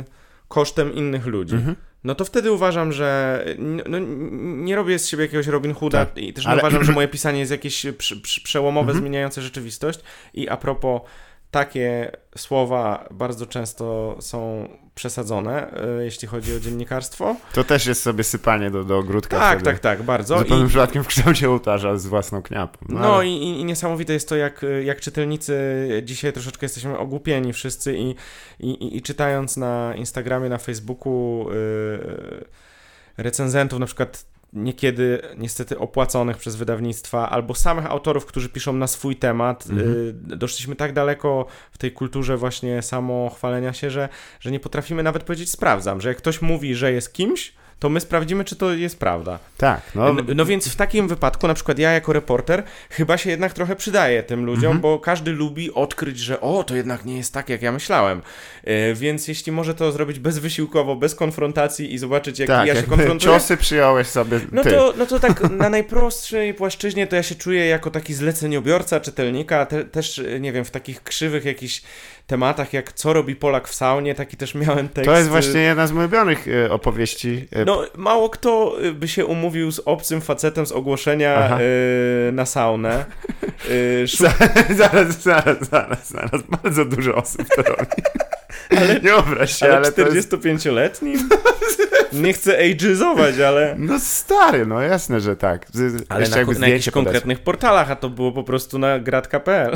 y, kosztem innych ludzi. Mhm. No to wtedy uważam, że no, nie robię z siebie jakiegoś Robin Hooda Tak, i też nie ale- uważam, że moje pisanie jest jakieś prze, prze, przełomowe, Mhm. zmieniające rzeczywistość. I a propos, takie słowa bardzo często są przesadzone, y, jeśli chodzi o dziennikarstwo. To też jest sobie sypanie do, do ogródka. Tak, wtedy. tak, tak, bardzo. Zupełnym I, przypadkiem w kształcie ołtarza z własną kniapą. no ale- i, i, niesamowite jest to, jak, jak czytelnicy dzisiaj troszeczkę jesteśmy ogłupieni wszyscy i, i, i, i czytając na Instagramie, na Facebooku yy, recenzentów, na przykład niekiedy niestety opłaconych przez wydawnictwa, albo samych autorów, którzy piszą na swój temat. Mhm. Yy, doszliśmy tak daleko w tej kulturze właśnie samochwalenia się, że, że nie potrafimy nawet powiedzieć sprawdzam, że jak ktoś mówi, że jest kimś, to my sprawdzimy, czy to jest prawda. Tak, no, No, no więc w takim wypadku, na przykład ja jako reporter, chyba się jednak trochę przydaję tym ludziom, Mhm. bo każdy lubi odkryć, że o, to jednak nie jest tak, jak ja myślałem. E, więc jeśli może to zrobić bezwysiłkowo, bez konfrontacji i zobaczyć, jak tak, ja się konfrontuję. ciosy przyjąłeś sobie No ty. to, no to tak na najprostszej płaszczyźnie to ja się czuję jako taki zleceniobiorca, czytelnika, te, też, nie wiem, w takich krzywych jakichś tematach, jak co robi Polak w saunie, taki też miałem tekst. To jest e, właśnie jedna z moich ulubionych e, opowieści. e, no, mało kto y, by się umówił z obcym facetem z ogłoszenia y, na saunę. Y, zaraz, zaraz, zaraz, zaraz. Bardzo dużo osób to robi. Ale, nie obraź się, ale, ale 45-letnim? Nie chcę age'izować, ale... No stary, no jasne, że tak. Z, ale na, na jakichś konkretnych portalach, a to było po prostu na grad.pl.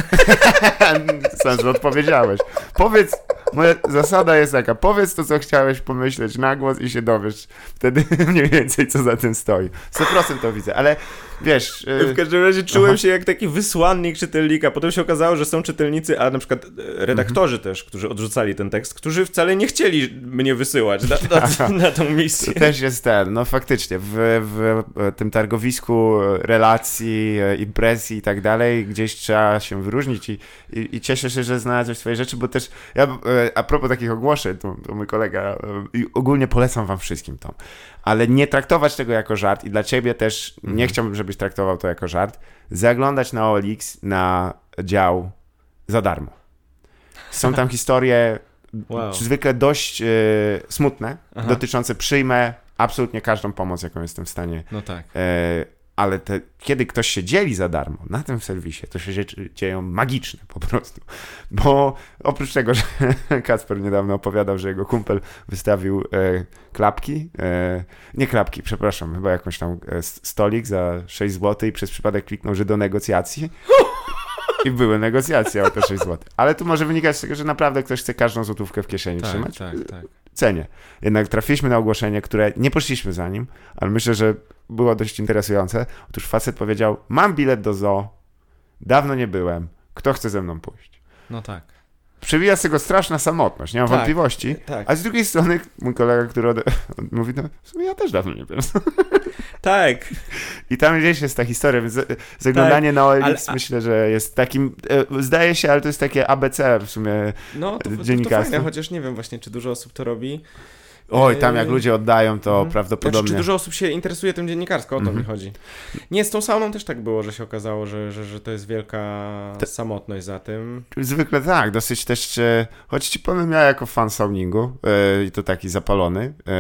Sam, że odpowiedziałeś. Powiedz, moja zasada jest taka, powiedz to, co chciałeś pomyśleć na głos i się dowiesz. Wtedy mniej więcej, co za tym stoi. 100% to widzę, ale wiesz... W każdym razie czułem Aha. się jak taki wysłannik czytelnika. Potem się okazało, że są czytelnicy, a na przykład e, redaktorzy mhm. też, którzy odrzucali ten tekst, którzy wcale nie chcieli mnie wysyłać na, na, na tą misję. To też jest ten, no faktycznie, w, w tym targowisku relacji, e, impresji i tak dalej, gdzieś trzeba się wyróżnić i, i, i cieszę się, że znalazłeś swoje rzeczy, bo też ja, e, a propos takich ogłoszeń, to, to mój kolega, i ogólnie polecam wam wszystkim to, ale nie traktować tego jako żart i dla ciebie też nie mhm. chciałbym, żebyś traktował to jako żart, zaglądać na OLX, na dział za darmo. Są tam historie wow. zwykle dość y, smutne, Aha. dotyczące przyjmę absolutnie każdą pomoc, jaką jestem w stanie. No tak. Y, ale te, kiedy ktoś się dzieli za darmo na tym serwisie, to się rzeczy dzieją magiczne po prostu. Bo oprócz tego, że Kacper niedawno opowiadał, że jego kumpel wystawił e, klapki, e, nie klapki, przepraszam, chyba jakąś tam e, stolik za 6 zł i przez przypadek kliknął, że do negocjacji. I były negocjacje o te 6 zł. Ale tu może wynikać z tego, że naprawdę ktoś chce każdą złotówkę w kieszeni tak, trzymać. Tak, tak. Cenię. Jednak trafiliśmy na ogłoszenie, które nie poszliśmy za nim, ale myślę, że było dość interesujące. Otóż facet powiedział: Mam bilet do zoo, dawno nie byłem, kto chce ze mną pójść? No tak. Przewija z tego straszna samotność, nie mam tak, wątpliwości. Tak. A z drugiej strony mój kolega, który ode... mówi, no w sumie ja też dawno nie byłem. Tak. I tam gdzieś jest ta historia, więc zaglądanie tak, na OLX ale, myślę, że jest takim, e, zdaje się, ale to jest takie ABC w sumie No, to, fajne, chociaż nie wiem właśnie, czy dużo osób to robi. Oj, tam jak ludzie oddają, to mhm. prawdopodobnie. Znaczy, czy dużo osób się interesuje tym dziennikarsko, o to mhm. mi chodzi. Nie, z tą sauną też tak było, że się okazało, że, że, że to jest wielka samotność za tym. Zwykle tak, dosyć też, e, choć ci powiem, ja jako fan sauningu, e, i to taki zapalony, e,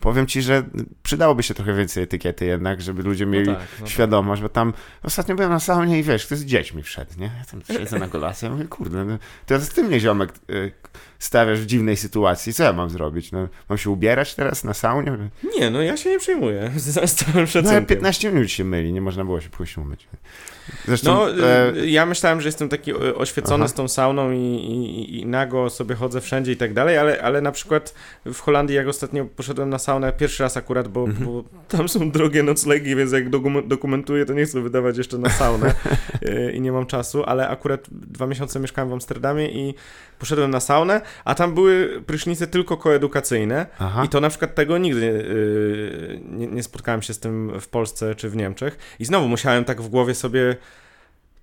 powiem ci, że przydałoby się trochę więcej etykiety jednak, żeby ludzie mieli no tak, no tak. świadomość, tak. bo tam ostatnio byłem na saunie i wiesz, ktoś z dziećmi wszedł, nie? Ja tam siedzę na golasie, mówię, kurde, no, teraz ty mnie ziomek stawiasz w dziwnej sytuacji, co ja mam zrobić? No, mam się ubierać teraz na saunie? Nie, no ja się nie przejmuję, z całym szacunkiem. No 15 minut się myli, nie można było się pójść umyć. Zresztą, no, e... ja myślałem, że jestem taki oświecony Aha. z tą sauną i, i, i, nago sobie chodzę wszędzie i tak dalej, ale, ale na przykład w Holandii, jak ostatnio poszedłem na saunę, pierwszy raz akurat, bo, mhm. bo tam są drogie noclegi, więc jak dokumentuję, to nie chcę wydawać jeszcze na saunę e, i nie mam czasu, ale akurat dwa miesiące mieszkałem w Amsterdamie i poszedłem na saunę, a tam były prysznice tylko koedukacyjne Aha. i to na przykład tego nigdy yy, nie, nie spotkałem się z tym w Polsce czy w Niemczech i znowu musiałem tak w głowie sobie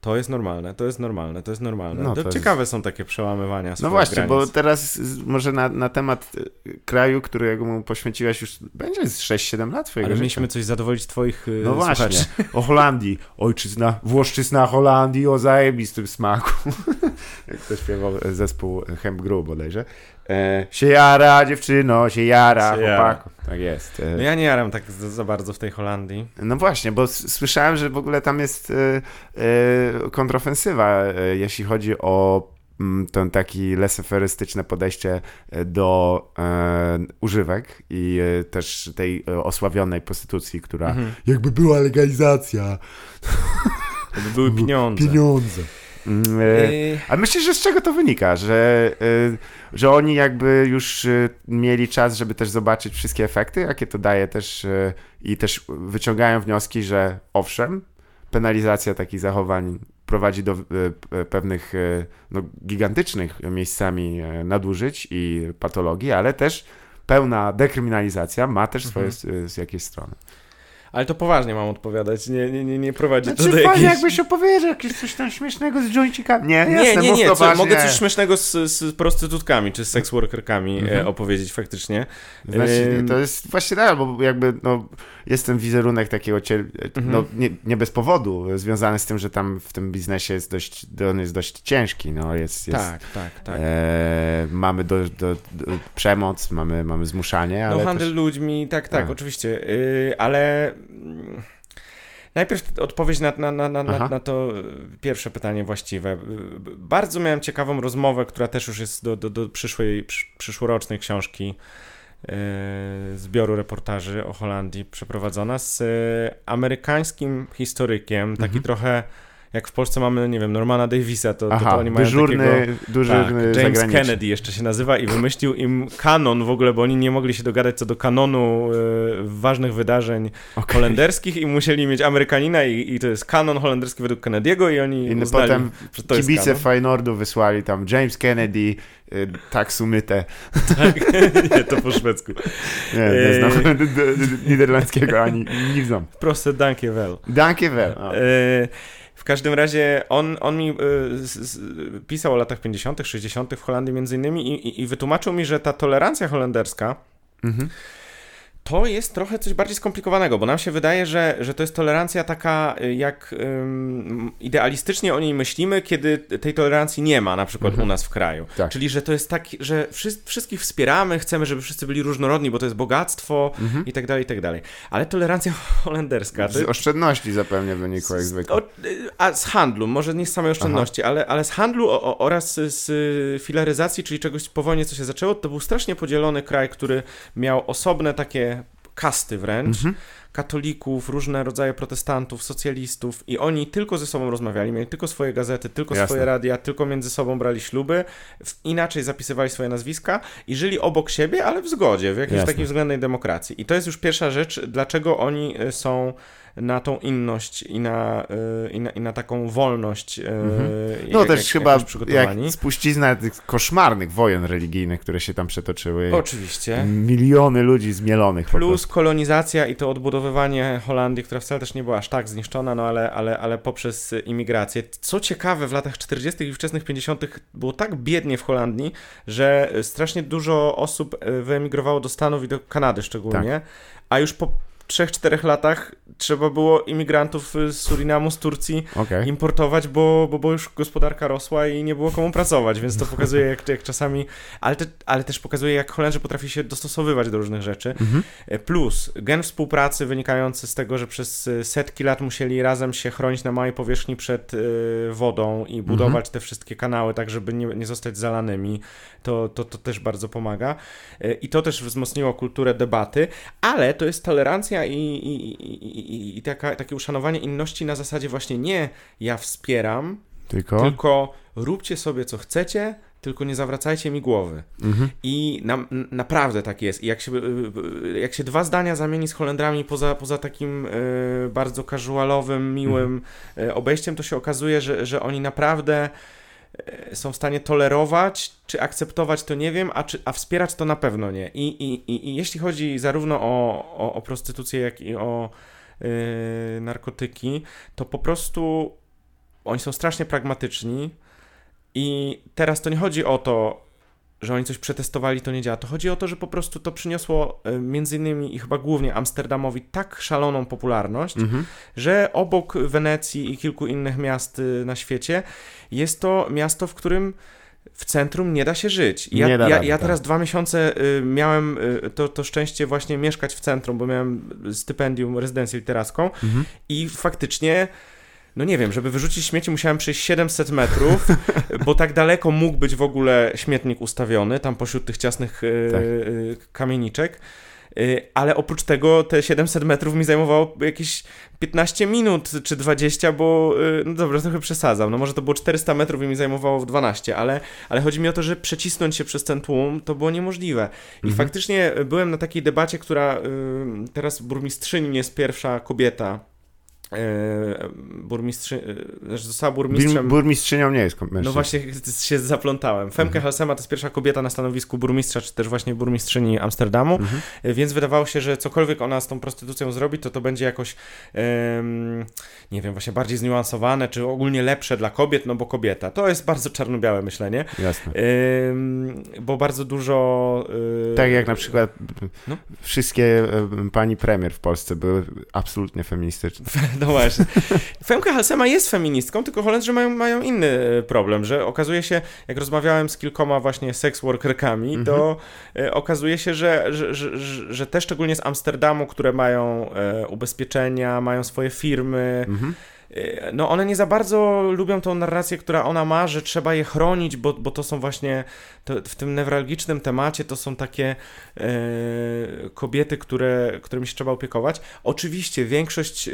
to jest normalne, to jest normalne, to jest normalne. No, to, to ciekawe jest... są takie przełamywania. No właśnie, granic. bo teraz może na, na temat y, kraju, którego poświęciłeś już będzie z 6-7 lat twojego Ale życia. mieliśmy coś zadowolić twoich y, No właśnie, o Holandii. Ojczyzna, Włoszczyzna Holandii o zajebistym smaku. Jak to śpiewał zespół Hemp Gru bodajże. E, się jara dziewczyno, się jara się chłopaku. Tak jest. E. No ja nie jaram tak za, za, bardzo w tej Holandii. No właśnie, bo słyszałem, że w ogóle tam jest e, e kontrofensywa, e, jeśli chodzi o mm, to taki leseferystyczne podejście e, do e, używek i e, też tej osławionej prostytucji, która mhm. jakby była legalizacja. Jakby były pieniądze. Pieniądze. Mm, e, a myślisz, że z czego to wynika? Że, e, że oni jakby już e, mieli czas, żeby też zobaczyć wszystkie efekty, jakie to daje też i też wyciągają wnioski, że owszem, penalizacja takich zachowań prowadzi do pewnych no, gigantycznych miejscami nadużyć i patologii, ale też pełna dekryminalizacja ma też swoje mhm. z jakiejś strony. Ale to poważnie mam odpowiadać, nie, nie, nie, nie prowadzi znaczy, to do jakiejś... jakbyś opowiedział jakieś coś tam śmiesznego z jointikami. Nie, nie, jasne, nie, nie, nie co, mogę coś śmiesznego z, z prostytutkami czy z seksworkerkami mhm. e, opowiedzieć faktycznie. Znaczy, to jest właśnie tak, bo jakby no, jest ten wizerunek takiego, mhm. no, nie, nie, bez powodu, związany z tym, że tam w tym biznesie jest dość, on jest dość ciężki. No, jest, jest, tak, tak, tak. E, mamy do, do, do, przemoc, mamy, mamy zmuszanie. No handel też... ludźmi, tak, tak, tak. oczywiście, y, ale Najpierw odpowiedź na, na, na, na, na to pierwsze pytanie właściwe. Bardzo miałem ciekawą rozmowę, która też już jest do, do, do przyszłej, przyszłorocznej książki zbioru reportaży o Holandii przeprowadzona z amerykańskim historykiem, taki mhm. trochę jak w Polsce mamy, nie wiem, Normana Davisa, to, Aha, to, oni mają dyżurny, takiego... dyżurny tak, James Kennedy jeszcze się nazywa i wymyślił im kanon w ogóle, bo oni nie mogli się dogadać co do kanonu e, ważnych wydarzeń okay. holenderskich i musieli mieć Amerykanina i, i to jest kanon holenderski według Kennedy'ego i oni I uznali, potem że to kibice Feynordu wysłali tam James Kennedy, e, tak sumyte. Tak, nie, to po szwedzku. Nie, nie znam niderlandzkiego ani nie znam. Proste dankjewel. Dankjewel. W każdym razie on, on mi y, pisał o latach 50., 60. w Holandii między innymi i, i, i wytłumaczył mi, że ta tolerancja holenderska mhm to jest trochę coś bardziej skomplikowanego, bo nam się wydaje, że, że to jest tolerancja taka, y, jak um, idealistycznie o niej myślimy, kiedy tej tolerancji nie ma, na przykład mhm. u nas w kraju. Tak. Czyli, że to jest tak, że wszyscy, wszystkich wspieramy, chcemy, żeby wszyscy byli różnorodni, bo to jest bogactwo mhm. i tak dalej, i tak dalej. Ale tolerancja holenderska... Z oszczędności zapewne wynikło, jak zwykle. O, a z handlu, może nie z samej oszczędności, ale, ale z handlu o, o, oraz z filaryzacji, czyli czegoś po wojnie, co się zaczęło, to był strasznie podzielony kraj, który miał osobne takie kasty wręcz, mhm. katolików, różne rodzaje protestantów, socjalistów i oni tylko ze sobą rozmawiali, mieli tylko swoje gazety, tylko Jasne. swoje radia, tylko między sobą brali śluby, inaczej zapisywali swoje nazwiska i żyli obok siebie, ale w zgodzie, w jakiejś Jasne. takiej względnej demokracji. I to jest już pierwsza rzecz, dlaczego oni e, są na tą inność i na, y, i na, i na taką wolność. Y, mhm. No jak, też jak, chyba jak spuścizna tych koszmarnych wojen religijnych, które się tam przetoczyły. Oczywiście. Miliony ludzi zmielonych. Plus kolonizacja i to odbudowywanie Holandii, która wcale też nie była aż tak zniszczona, no ale, ale, ale poprzez imigrację. Co ciekawe, w latach 40. i wczesnych 50. było tak biednie w Holandii, że strasznie dużo osób y, wyemigrowało do Stanów i do Kanady szczególnie, tak. a już po 3-4 latach trzeba było imigrantów z Surinamu, z Turcji okay. importować, bo, bo, bo już gospodarka rosła i nie było komu pracować, więc to pokazuje jak, jak czasami, ale, te, ale też pokazuje jak Holendrzy potrafi się dostosowywać do różnych rzeczy. Mhm. Plus gen współpracy wynikający z tego, że przez setki lat musieli razem się chronić na małej powierzchni przed y, wodą i budować mhm. te wszystkie kanały, tak żeby nie, nie zostać zalanymi, to, to, to też bardzo pomaga. Y, I to też wzmocniło kulturę debaty, ale to jest tolerancja i, i, i, i taka, takie uszanowanie inności na zasadzie właśnie nie ja wspieram, tylko, tylko róbcie sobie co chcecie, tylko nie zawracajcie mi głowy. Mhm. I na, naprawdę tak jest. I jak się, jak się dwa zdania zamieni z Holendrami poza, poza takim y, bardzo casualowym, miłym mhm. y, obejściem, to się okazuje, że, że oni naprawdę są w stanie tolerować, czy akceptować, to nie wiem, a, czy, a wspierać to na pewno nie. I, i, i, i jeśli chodzi zarówno o, o, o prostytucję, jak i o yy, narkotyki, to po prostu oni są strasznie pragmatyczni. I teraz to nie chodzi o to, że oni coś przetestowali, to nie działa. To chodzi o to, że po prostu to przyniosło e, między innymi i chyba głównie Amsterdamowi tak szaloną popularność, mhm. że obok Wenecji i kilku innych miast y, na świecie jest to miasto, w którym w centrum nie da się żyć. Ja, ja, rady, ja teraz tak. dwa miesiące y, miałem y, to, to szczęście właśnie mieszkać w centrum, bo miałem stypendium, rezydencję literacką mhm. i faktycznie no nie wiem, żeby wyrzucić śmieci musiałem przejść 700 metrów, bo tak daleko mógł być w ogóle śmietnik ustawiony, tam pośród tych ciasnych e, tak. E, kamieniczek. E, ale oprócz tego te 700 metrów mi zajmowało jakieś 15 minut czy 20, bo no dobra, trochę przesadzam. No może to było 400 metrów i mi zajmowało 12, ale, ale chodzi mi o to, że przecisnąć się przez ten tłum to było niemożliwe. I mhm. faktycznie byłem na takiej debacie, która teraz burmistrzyni jest pierwsza kobieta burmistrzy, e, została burmistrzem. Burmistrzynią nie jest mężczyzna. No właśnie się zaplątałem. Femke mhm. Halsema to jest pierwsza kobieta na stanowisku burmistrza, czy też właśnie burmistrzyni Amsterdamu, mhm. E, więc wydawało się, że cokolwiek ona z tą prostytucją zrobi, to to będzie jakoś um, nie wiem, właśnie bardziej zniuansowane, czy ogólnie lepsze dla kobiet, no bo kobieta. To jest bardzo czarno-białe myślenie. Jasne. Um, bo bardzo dużo... tak jak na przykład no? wszystkie pani premier w Polsce były absolutnie feministyczne. No właśnie. Femke Halsema jest feministką, tylko Holendrzy mają, mają inny e, problem, że okazuje się, jak rozmawiałem z kilkoma właśnie sex workerkami, mhm. to e, okazuje się, że, że, że, że, te szczególnie z Amsterdamu, które mają e, ubezpieczenia, mają swoje firmy, mhm no one nie za bardzo lubią tą narrację, która ona ma, że trzeba je chronić, bo, bo to są właśnie to, w tym newralgicznym temacie to są takie e, kobiety, które, którymi się trzeba opiekować. Oczywiście większość e,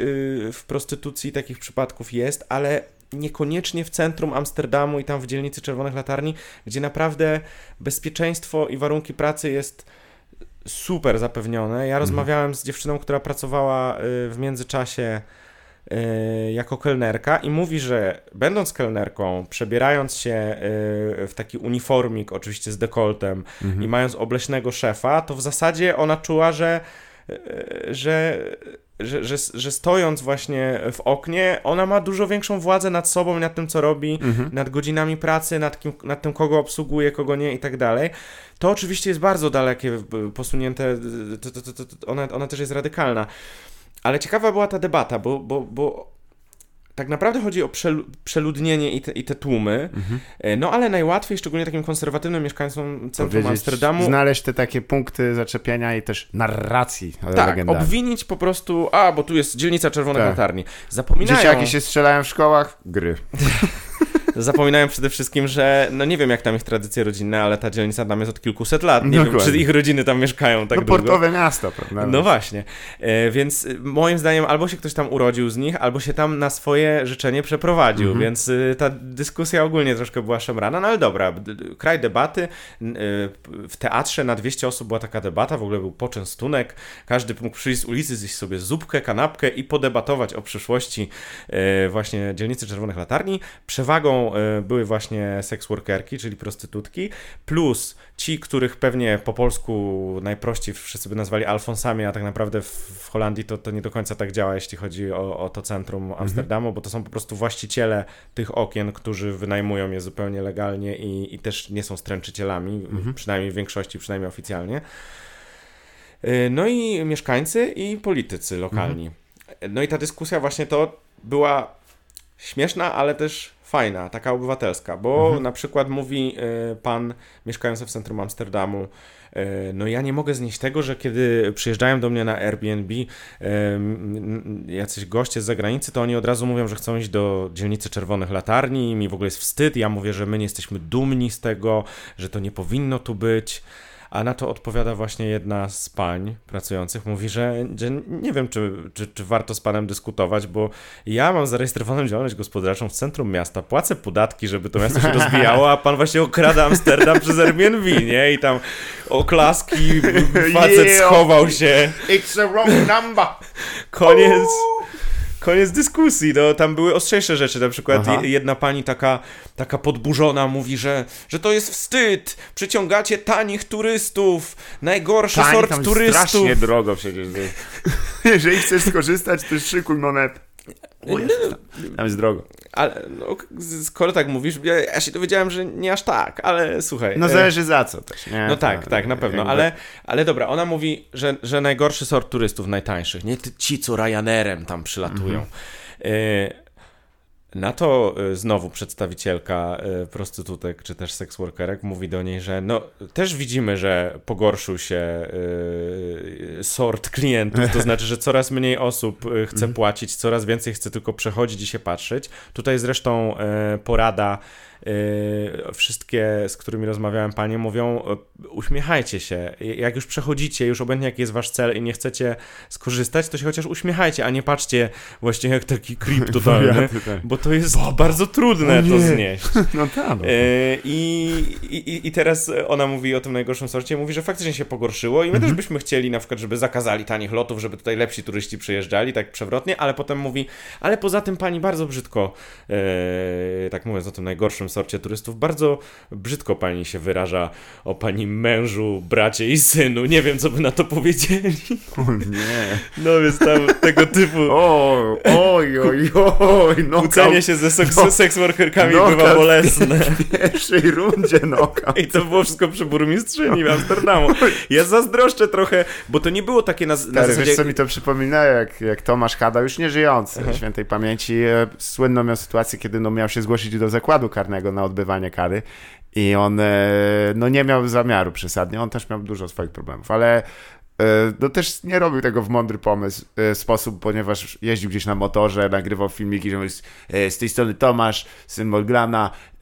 w prostytucji takich przypadków jest, ale niekoniecznie w centrum Amsterdamu i tam w dzielnicy Czerwonych Latarni, gdzie naprawdę bezpieczeństwo i warunki pracy jest super zapewnione. Ja mhm. rozmawiałem z dziewczyną, która pracowała w międzyczasie E, jako kelnerka i mówi, że będąc kelnerką, przebierając się e, w taki uniformik, oczywiście z dekoltem mhm. i mając obleśnego szefa, to w zasadzie ona czuła, że e, że, że, że, że stojąc właśnie w oknie, ona ma dużo większą władzę nad sobą, nad tym, co robi, mhm. nad godzinami pracy, nad, kim, nad tym, kogo obsługuje, kogo nie i tak dalej. To oczywiście jest bardzo dalekie, posunięte, to, to, to ona, ona też jest radykalna. Ale ciekawa była ta debata, bo, bo, bo tak naprawdę chodzi o przeludnienie i te, i te tłumy, mhm. E, no ale najłatwiej, szczególnie takim konserwatywnym mieszkańcom centrum Amsterdamu... Znaleźć te takie punkty zaczepienia i też narracji Tak, obwinić po prostu, a, bo tu jest dzielnica Czerwonych tak. Latarni. Zapominają... Dzieciaki się strzelają w szkołach, gry. zapominają przede wszystkim, że no nie wiem jak tam ich tradycje rodzinne, ale ta dzielnica tam jest od kilkuset lat. Nie Dokładnie. wiem, czy ich rodziny tam mieszkają tak no, długo. portowe miasto, prawda? No właśnie. E, więc y, moim zdaniem albo się ktoś tam urodził z nich, albo się tam na swoje życzenie przeprowadził, mhm. więc y, ta dyskusja ogólnie troszkę była szemrana, no ale dobra, kraj debaty. Y, w teatrze na 200 osób była taka debata, w ogóle był poczęstunek, każdy mógł przyjść z ulicy, zjeść sobie zupkę, kanapkę i podebatować o przyszłości e, właśnie dzielnicy Czerwonych Latarni. Przewagą E, były właśnie seksworkerki, czyli prostytutki, plus ci, których pewnie po polsku najprościej wszyscy by nazwali Alfonsami, a tak naprawdę w Holandii to, to nie do końca tak działa, jeśli chodzi o, o to centrum mhm. Amsterdamu, bo to są po prostu właściciele tych okien, którzy wynajmują je zupełnie legalnie i, i też nie są stręczycielami, mhm. przynajmniej w większości, przynajmniej oficjalnie. E, no i mieszkańcy i politycy lokalni. Mhm. No i ta dyskusja właśnie to była śmieszna, ale też fajna, taka obywatelska, bo mhm. na przykład mówi y, pan mieszkający w centrum Amsterdamu, y, no ja nie mogę znieść tego, że kiedy przyjeżdżają do mnie na Airbnb y, jacyś goście z zagranicy, to oni od razu mówią, że chcą iść do dzielnicy Czerwonych Latarni, mi w ogóle jest wstyd, ja mówię, że my nie jesteśmy dumni z tego, że to nie powinno tu być. A na to odpowiada właśnie jedna z pań pracujących, mówi, że, że nie wiem, czy, czy, czy, warto z panem dyskutować, bo ja mam zarejestrowaną działalność gospodarczą w centrum miasta, płacę podatki, żeby to miasto się rozwijało, a pan właśnie okrada Amsterdam przez Airbnb, nie? I tam oklaski, facet schował się. It's a wrong number. Koniec koniec dyskusji. No, tam były ostrzejsze rzeczy. Na przykład Aha. jedna pani taka, taka podburzona mówi, że, że to jest wstyd. Przyciągacie tanich turystów. Najgorszy Tani, sort turystów. strasznie drogo przecież. Jeżeli chcesz skorzystać, to szykuj monet. O, tam jest drogo. Ale no, skoro tak mówisz, ja, ja, się dowiedziałem, że nie aż tak, ale słuchaj. No e, zależy za co też, nie? No tak, tak, na pewno, ale, ale dobra, ona mówi, że, że najgorszy sort turystów, najtańszych, nie ci, co Ryanerem tam przylatują. Mhm. E, na to y, znowu przedstawicielka y, prostytutek czy też seksworkerek mówi do niej, że no też widzimy, że pogorszył się y, sort klientów, to znaczy, że coraz mniej osób chce mhm. płacić, coraz więcej chce tylko przechodzić i się patrzeć. Tutaj zresztą porada wszystkie, z którymi rozmawiałem panie, mówią uśmiechajcie się. Jak już przechodzicie, już obojętnie jaki jest wasz cel i nie chcecie skorzystać, to się chociaż uśmiechajcie, a nie patrzcie właśnie jak taki creep totalny, tak. bo to jest bardzo trudne to znieść. No tak. No. Y, I, i, I teraz ona mówi o tym najgorszym sorcie, mówi, że faktycznie się pogorszyło i my mhm. też byśmy chcieli na przykład, żeby zakazali tanich lotów, żeby tutaj lepsi turyści przyjeżdżali, tak przewrotnie, ale potem mówi, ale poza tym pani bardzo brzydko, e, tak mówiąc o tym najgorszym sorcie turystów. Bardzo brzydko pani się wyraża o pani mężu, bracie i synu. Nie wiem, co by na to powiedzieli. O nie. No więc tam tego typu O, oj, oj, oj. Kłócenie się ze seks, no- seks workerkami knockout bywa bolesne. w pierwszej rundzie noka. I to było wszystko przy burmistrzyni w Amsterdamu. Ja zazdroszczę trochę, bo to nie było takie na, na Stary, zasadzie... wiesz co mi to przypomina, jak, jak Tomasz Hada, już nie żyjący, świętej pamięci, e, słynną miał sytuację, kiedy no, miał się zgłosić do zakładu karnego na odbywanie kary. I on e, no, nie miał zamiaru przesadnie, on też miał dużo swoich problemów, ale e, no też nie robił tego w mądry pomysł, e, sposób, ponieważ jeździł gdzieś na motorze, nagrywał filmiki, że z tej strony Tomasz, syn Molgrana, e,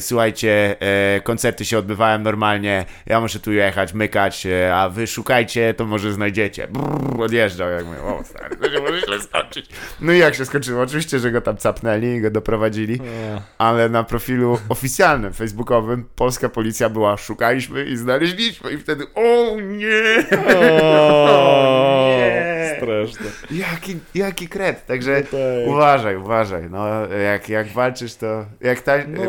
słuchajcie, e, koncerty się odbywają normalnie, ja muszę tu jechać, mykać, e, a wy szukajcie, to może znajdziecie. Brrr, odjeżdżał, jak mówię, o stary, to się może źle skończyć. No i jak się skończyło? Oczywiście, że go tam capnęli i go doprowadzili, ale na profilu oficjalnym, facebookowym, polska policja była, szukaliśmy i znaleźliśmy i wtedy, o nie! O, nie. straszne. Jaki, jaki kret, także No tak. uważaj, uważaj, no jak, jak walczysz to, jak ta, No.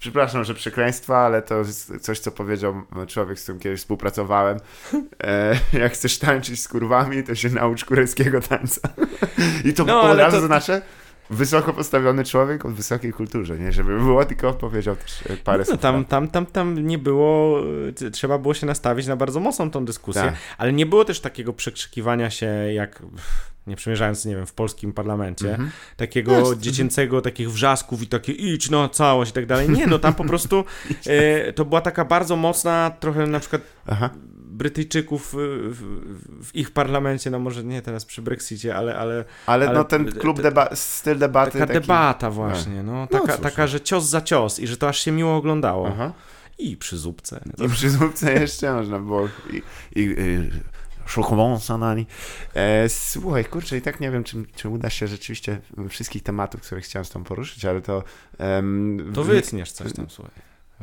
Przepraszam, że przekleństwa, ale to jest coś, co powiedział człowiek, z którym kiedyś współpracowałem, e, jak chcesz tańczyć z kurwami, to się naucz kureckiego tańca. I to No, no, od razu to- znaczy wysoko postawiony człowiek o wysokiej kulturze, nie? Żeby było, tylko powiedział też e, parę No, słów. tam, tam, tam, tam nie było, y, trzeba było się nastawić na bardzo mocną tą dyskusję, Tak. ale nie było też takiego przekrzykiwania się jak, nie przymierzając, nie wiem, w polskim parlamencie, Mhm. takiego Jest. dziecięcego, takich wrzasków i takie idź na całość i tak dalej. Nie, no tam po prostu e, to była taka bardzo mocna, trochę na przykład Aha. Brytyjczyków y, w, w, ich parlamencie, no może nie teraz przy Brexicie, ale, ale Ale, Ale no ten te- klub, deba- styl debaty taka taki... debata właśnie, no, taka, cóż, taka, no. że cios za cios i że to aż się miło oglądało. Aha. I przy zupce. I przy zupce jeszcze można było i, i, i niej. E, słuchaj, kurczę, i tak nie wiem, czy, czy uda się rzeczywiście wszystkich tematów, które chciałem z tą poruszyć, ale to... em, To wytniesz coś tam, słuchaj.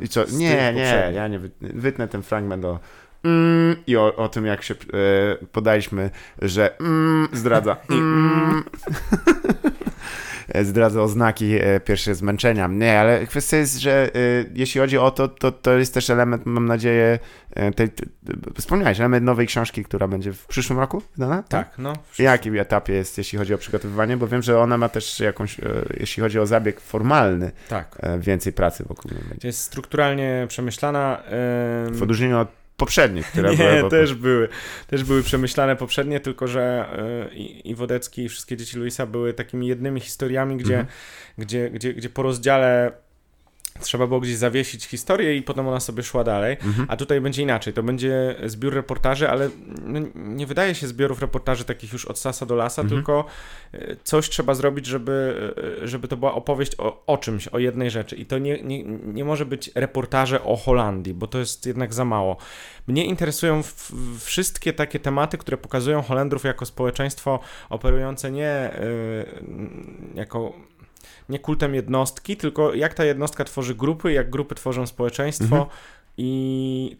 I co? Nie, nie, ja nie wytnę, wytnę ten fragment o mm, i o, o tym, jak się e, podaliśmy, że mm, zdradza. Mm. E, zdradza oznaki e, pierwsze zmęczenia. Nie, ale kwestia jest, że e, jeśli chodzi o to, to, to jest też element, mam nadzieję, tej, tej, wspomniałeś, element nowej książki, która będzie w przyszłym roku wydana? Tak, no. W jakim etapie jest, jeśli chodzi o przygotowywanie? Bo wiem, że ona ma też jakąś, jeśli chodzi o zabieg formalny, Tak. więcej pracy wokół niej będzie. Jest strukturalnie przemyślana. em, W odróżnieniu od poprzednich, które nie, były... po- też były. Też były przemyślane poprzednie, tylko że y, i, i Wodecki i wszystkie dzieci Luisa były takimi jednymi historiami, gdzie, Mhm. gdzie, gdzie, gdzie po rozdziale trzeba było gdzieś zawiesić historię i potem ona sobie szła dalej. Mhm. A tutaj będzie inaczej. To będzie zbiór reportaży, ale no, nie wydaje się zbiorów reportaży takich już od sasa do lasa, Mhm. tylko e, coś trzeba zrobić, żeby, e, żeby to była opowieść o, o czymś, o jednej rzeczy. I to nie, nie, nie może być reportaże o Holandii, bo to jest jednak za mało. Mnie interesują w, w wszystkie takie tematy, które pokazują Holendrów jako społeczeństwo operujące nie y, jako nie kultem jednostki, tylko jak ta jednostka tworzy grupy, jak grupy tworzą społeczeństwo Mhm. i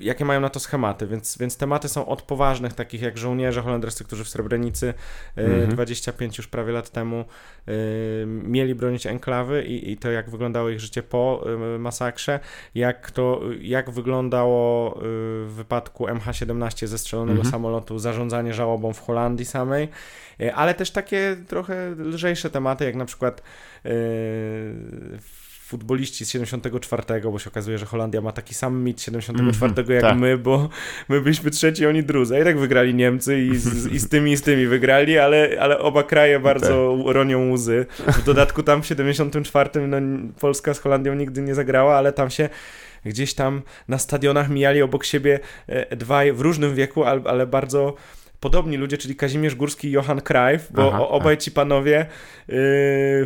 jakie mają na to schematy, więc, więc tematy są od poważnych, takich jak żołnierze holendrscy, którzy w Srebrenicy y, Mhm. 25 już prawie lat temu y, mieli bronić enklawy i, i to jak wyglądało ich życie po y, masakrze, jak to, jak wyglądało w wypadku MH17 zestrzelonego Mhm. samolotu, zarządzanie żałobą w Holandii samej, ale też takie trochę lżejsze tematy, jak na przykład futboliści z 74, bo się okazuje, że Holandia ma taki sam mit 74 Mhm, jak tak. my, bo my byliśmy trzeci, oni drudzy. I tak wygrali Niemcy i z, i z tymi i z tymi wygrali, ale, ale oba kraje bardzo Tak. ronią łzy. W dodatku tam w 74 no, Polska z Holandią nigdy nie zagrała, ale tam się gdzieś tam na stadionach mijali obok siebie e, dwaj w różnym wieku, ale, ale bardzo podobni ludzie, czyli Kazimierz Górski i Johan Cruyff, bo Aha, obaj ci panowie yy,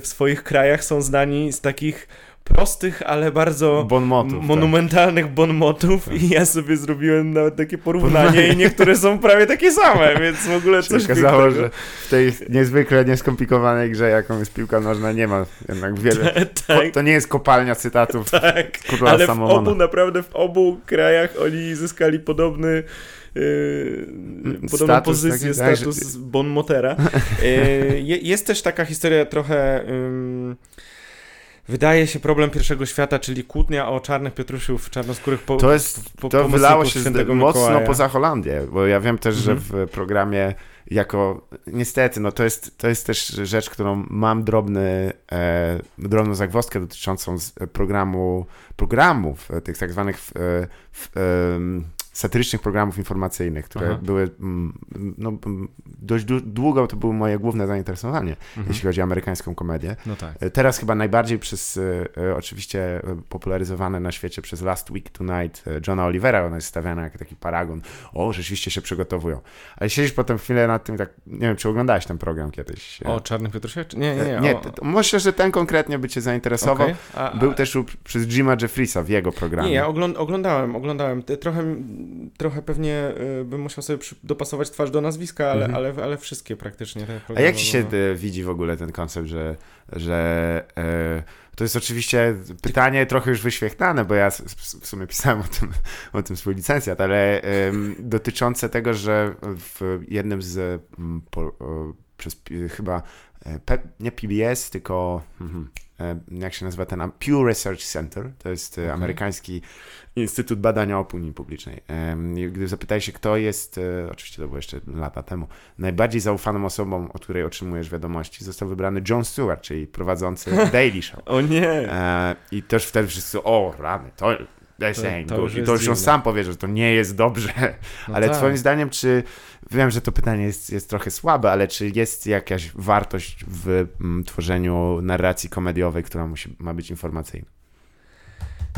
w swoich krajach są znani z takich prostych, ale bardzo Bon motów, tak. monumentalnych bonmotów i ja sobie zrobiłem nawet takie porównanie Porównanie. i niektóre są prawie takie same, więc w ogóle Się coś okazało, pięknego. że w tej niezwykle nieskomplikowanej grze, jaką jest piłka nożna, nie ma jednak wiele... tak, To nie jest kopalnia cytatów tak. Ale w Salomona. obu, naprawdę w obu krajach oni zyskali podobny Yy, podobną Status pozycję, taki, tak, status Bon Motera. Yy, je, jest też taka historia trochę ym, wydaje się problem pierwszego świata, czyli kłótnia o czarnych Piotrusiów, czarnoskórych po, To jest, po, to wylało się mocno poza Holandię, bo ja wiem też, Mhm. że w programie jako, niestety, no to jest, to jest też rzecz, którą mam drobny, e, drobną zagwozdkę dotyczącą z programu, programów, e, tych tak zwanych e, w, em, satyrycznych programów informacyjnych, które Aha. były, mm, no, mm, dość dłu- długo to było moje główne zainteresowanie, Mhm. jeśli chodzi o amerykańską komedię. No tak. E, Teraz chyba najbardziej przez, e, e, oczywiście popularyzowane na świecie przez Last Week Tonight Johna Olivera, ona jest stawiana jako taki paragon. O, rzeczywiście się przygotowują. Ale siedzisz potem chwilę nad tym tak, nie wiem, czy oglądałeś ten program kiedyś? O czarnych Piotrusiach? Czy- Nie, nie, nie. nie o, myślę, że ten konkretnie by cię zainteresował. okej. A- a- Był też u, przez Jima Jeffrisa w jego programie. Nie, ja ogląd oglądałem, oglądałem. Trochę, trochę pewnie y, bym musiał sobie dopasować twarz do nazwiska, ale, Mhm. ale, ale wszystkie praktycznie te A jak ci się e, widzi w ogóle ten koncept, że, że e, to jest oczywiście pytanie trochę już wyświechtane, bo ja w sumie pisałem o tym, o tym swój licencjat, ale em, dotyczące tego, że w jednym z mm, po, przez chyba e, P, nie PBS, tylko mhm, e, jak się nazywa ten Pew Research Center, to jest e, Okej. amerykański Instytut Badania Opinii Publicznej. I Gdy zapytaj się, kto jest, e, oczywiście to było jeszcze lata temu, najbardziej zaufaną osobą, od której otrzymujesz wiadomości, został wybrany Jon Stewart, czyli prowadzący Daily Show. O nie! E, I też wtedy wszyscy, o rany, to this To- to już I to już on dziwne. sam powie, że to nie jest dobrze. No ale tak. twoim zdaniem, czy, wiem, że to pytanie jest, jest trochę słabe, ale czy jest jakaś wartość w mm, tworzeniu narracji komediowej, która musi, ma być informacyjna?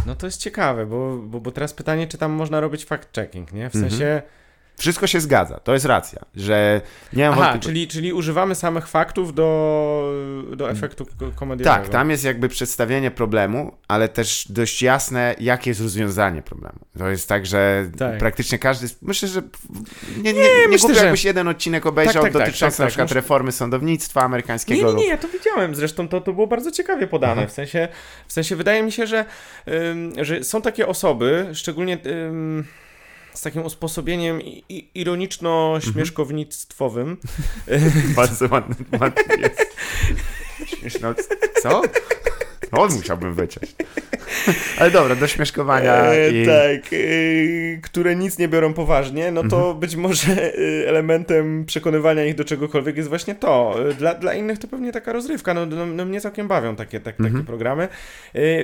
No to jest ciekawe, bo, bo, bo teraz pytanie, czy tam można robić fact-checking, nie? W Mhm. sensie... Wszystko się zgadza, to jest racja, że nie mam Aha, wątpliwości. czyli, czyli używamy samych faktów do, do efektu ko- komediowego. Tak, tam jest jakby przedstawienie problemu, ale też dość jasne, jakie jest rozwiązanie problemu. To jest tak, że Tak. praktycznie każdy. Myślę, że nie, nie, nie, myślę, myślę, że- jakbyś jeden odcinek obejrzał Tak, tak, tak, dotyczący tak, na tak. przykład reformy sądownictwa Nie, amerykańskiego. nie, lub- nie, ja to widziałem, zresztą to, to było bardzo ciekawie podane, Aha. w sensie, w sensie wydaje mi się, że, ym, że są takie osoby, szczególnie ym, z takim usposobieniem ironiczno-śmieszkownictwowym, Bardzo ładny, ładny jest. Śmieszno. Co? No, on musiałbym wyciąć. Ale dobra, do śmieszkowania E, i... Tak, e, które nic nie biorą poważnie, no to Mhm. być może e, elementem przekonywania ich do czegokolwiek jest właśnie to. Dla, dla innych to pewnie taka rozrywka, no, no, no mnie całkiem bawią takie, tak, Mhm. takie programy.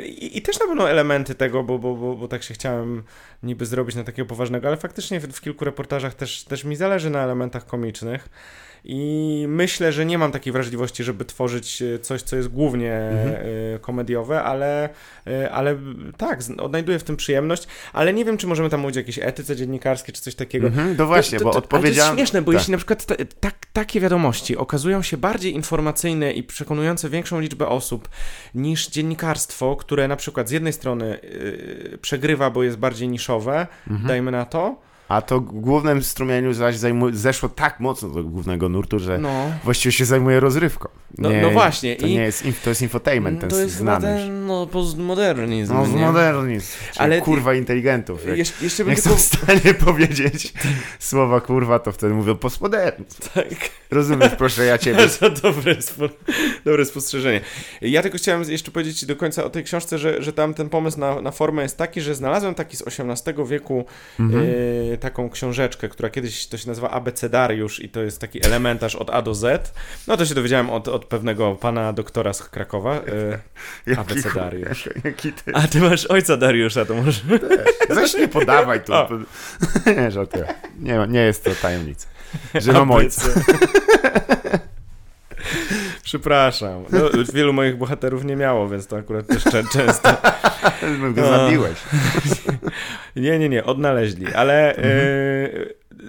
I, I też na pewno elementy tego, bo, bo, bo, bo tak się chciałem niby zrobić na takiego poważnego, ale faktycznie w, w kilku reportażach też, też mi zależy na elementach komicznych. I myślę, że nie mam takiej wrażliwości, żeby tworzyć e, coś, co jest głównie Mhm. e, komediowe, ale, e, ale tak, odnajduję w tym przyjemność, ale nie wiem, czy możemy tam mówić o jakiejś etyce dziennikarskiej, czy coś takiego. Mhm, no właśnie, To- to- bo to- odpowiedziałem... Ale to jest śmieszne, bo tak. jeśli na przykład ta, tak, takie wiadomości okazują się bardziej informacyjne i przekonujące większą liczbę osób niż dziennikarstwo, które na przykład z jednej strony yy, przegrywa, bo jest bardziej niszowe, Mhm. dajmy na to, A to głównym strumieniu zaś zajmu- zeszło tak mocno do głównego nurtu, że no, właściwie się zajmuje rozrywką. no, no właśnie. To i nie jest, to jest infotainment, ten to jest znany ten, no, postmodernizm. No, nie? modernizm. Ale- kurwa inteligentów. Jak Jesz, jeszcze nie bym są tylko... w stanie powiedzieć słowa kurwa, to wtedy mówią postmodernizm. Tak. Rozumiesz, proszę ja ciebie. To dobre, spo, dobre spostrzeżenie. Ja tylko chciałem jeszcze powiedzieć do końca o tej książce, że, że tam ten pomysł na, na formę jest taki, że znalazłem taki z XVIII wieku Mhm. e, taką książeczkę, która kiedyś to się nazywa Abecedariusz i to jest taki elementarz od A do Z. No to się dowiedziałem od, od pewnego pana doktora z Krakowa. E, Jaki Abecedariusz. Jaki ty... a ty masz ojca Dariusza, to może... Weź nie podawaj tu. O. Nie, żartuję. Nie, nie jest to tajemnica. Że mam ojca. Przepraszam. No, wielu moich bohaterów nie miało, więc to akurat też czę- często. Go A. zabiłeś. Nie, nie, nie, odnaleźli, ale e,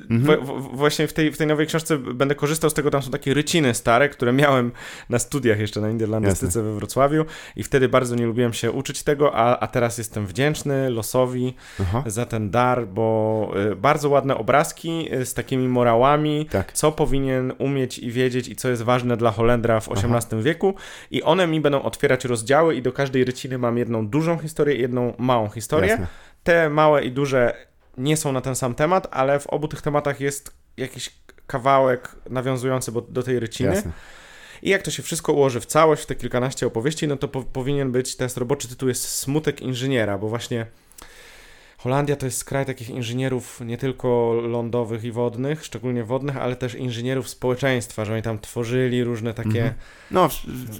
Mhm. w, w, właśnie w tej, w tej nowej książce będę korzystał z tego, tam są takie ryciny stare, które miałem na studiach jeszcze na Niderlandystyce we Wrocławiu i wtedy bardzo nie lubiłem się uczyć tego, a, a teraz jestem wdzięczny losowi Aha. za ten dar, bo e, bardzo ładne obrazki e, z takimi morałami, Tak. co powinien umieć i wiedzieć i co jest ważne dla Holendra w XVIII wieku i one mi będą otwierać rozdziały i do każdej ryciny mam jedną dużą historię i jedną małą historię. Jasne. Te małe i duże nie są na ten sam temat, ale w obu tych tematach jest jakiś kawałek nawiązujący do tej ryciny. Jasne. I jak to się wszystko ułoży w całość, w te kilkanaście opowieści, no to po, powinien być, teraz roboczy tytuł jest Smutek Inżyniera, bo właśnie Holandia to jest kraj takich inżynierów nie tylko lądowych i wodnych, szczególnie wodnych, ale też inżynierów społeczeństwa, że oni tam tworzyli różne takie Mhm. No,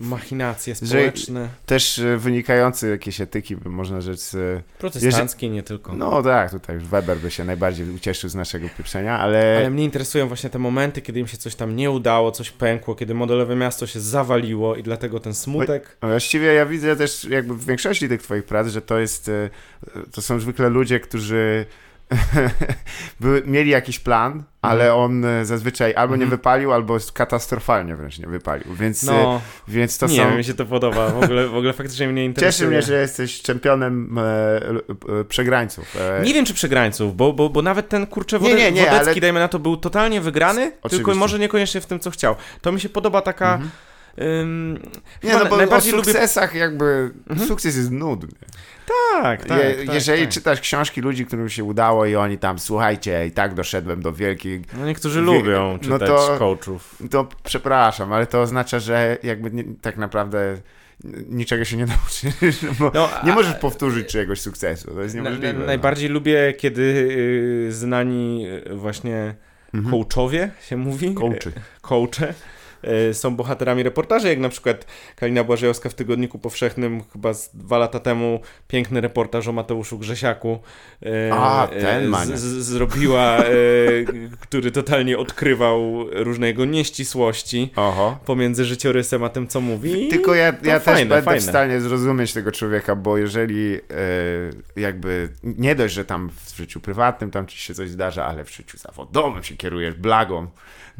machinacje społeczne, też e, wynikający jakieś etyki, można rzec. e, protestanckie nie tylko. No tak, tutaj już Weber by się najbardziej ucieszył z naszego pieprzenia, ale, Ale mnie interesują właśnie te momenty, kiedy im się coś tam nie udało, coś pękło, kiedy modelowe miasto się zawaliło i dlatego ten smutek. No Właściwie ja widzę też jakby w większości tych twoich prac, że to jest, e, to są zwykle ludzie, którzy były, mieli jakiś plan, ale on e, zazwyczaj albo nie Mhm. wypalił, albo katastrofalnie wręcz nie wypalił, więc, e, No, więc to nie są... wiem, mi się to podoba. W ogóle, w ogóle faktycznie mnie interesuje. Cieszy mnie, że jesteś czempionem e, e, przegrańców. E, Nie wiem, czy przegrańców, bo, bo, bo nawet ten kurczę Nie, Wode, nie, nie, Wodecki, ale- dajmy na to, był totalnie wygrany, tylko Oczywiście. może niekoniecznie w tym, co chciał. To mi się podoba taka... Mhm. Ym, Nie, no bo najbardziej o lubię... sukcesach jakby, Mhm. sukces jest nudny. Tak, tak, Je, tak, jeżeli tak. czytasz książki ludzi, którym się udało i oni tam, słuchajcie, i tak doszedłem do wielkiej No niektórzy Wie- lubią no czytać to- coachów. To przepraszam, ale to oznacza, że jakby nie, tak naprawdę niczego się nie nauczysz, bo No, nie a- możesz powtórzyć czyjegoś sukcesu, to jest na, niemożliwe. na, no. najbardziej lubię, kiedy y, znani y, właśnie Mhm. coachowie się mówi. Coachy. coache są bohaterami reportaży, jak na przykład Kalina Błażejowska w Tygodniku Powszechnym chyba z dwa lata temu piękny reportaż o Mateuszu Grzesiaku e, A, e, ten z, maniak. z, zrobiła, e, który totalnie odkrywał różne jego nieścisłości pomiędzy życiorysem a tym, co mówi. Tylko ja, ja też fajne, będę fajne. w stanie zrozumieć tego człowieka, bo jeżeli e, jakby nie dość, że tam w życiu prywatnym tam ci się coś zdarza, ale w życiu zawodowym się kierujesz blagą,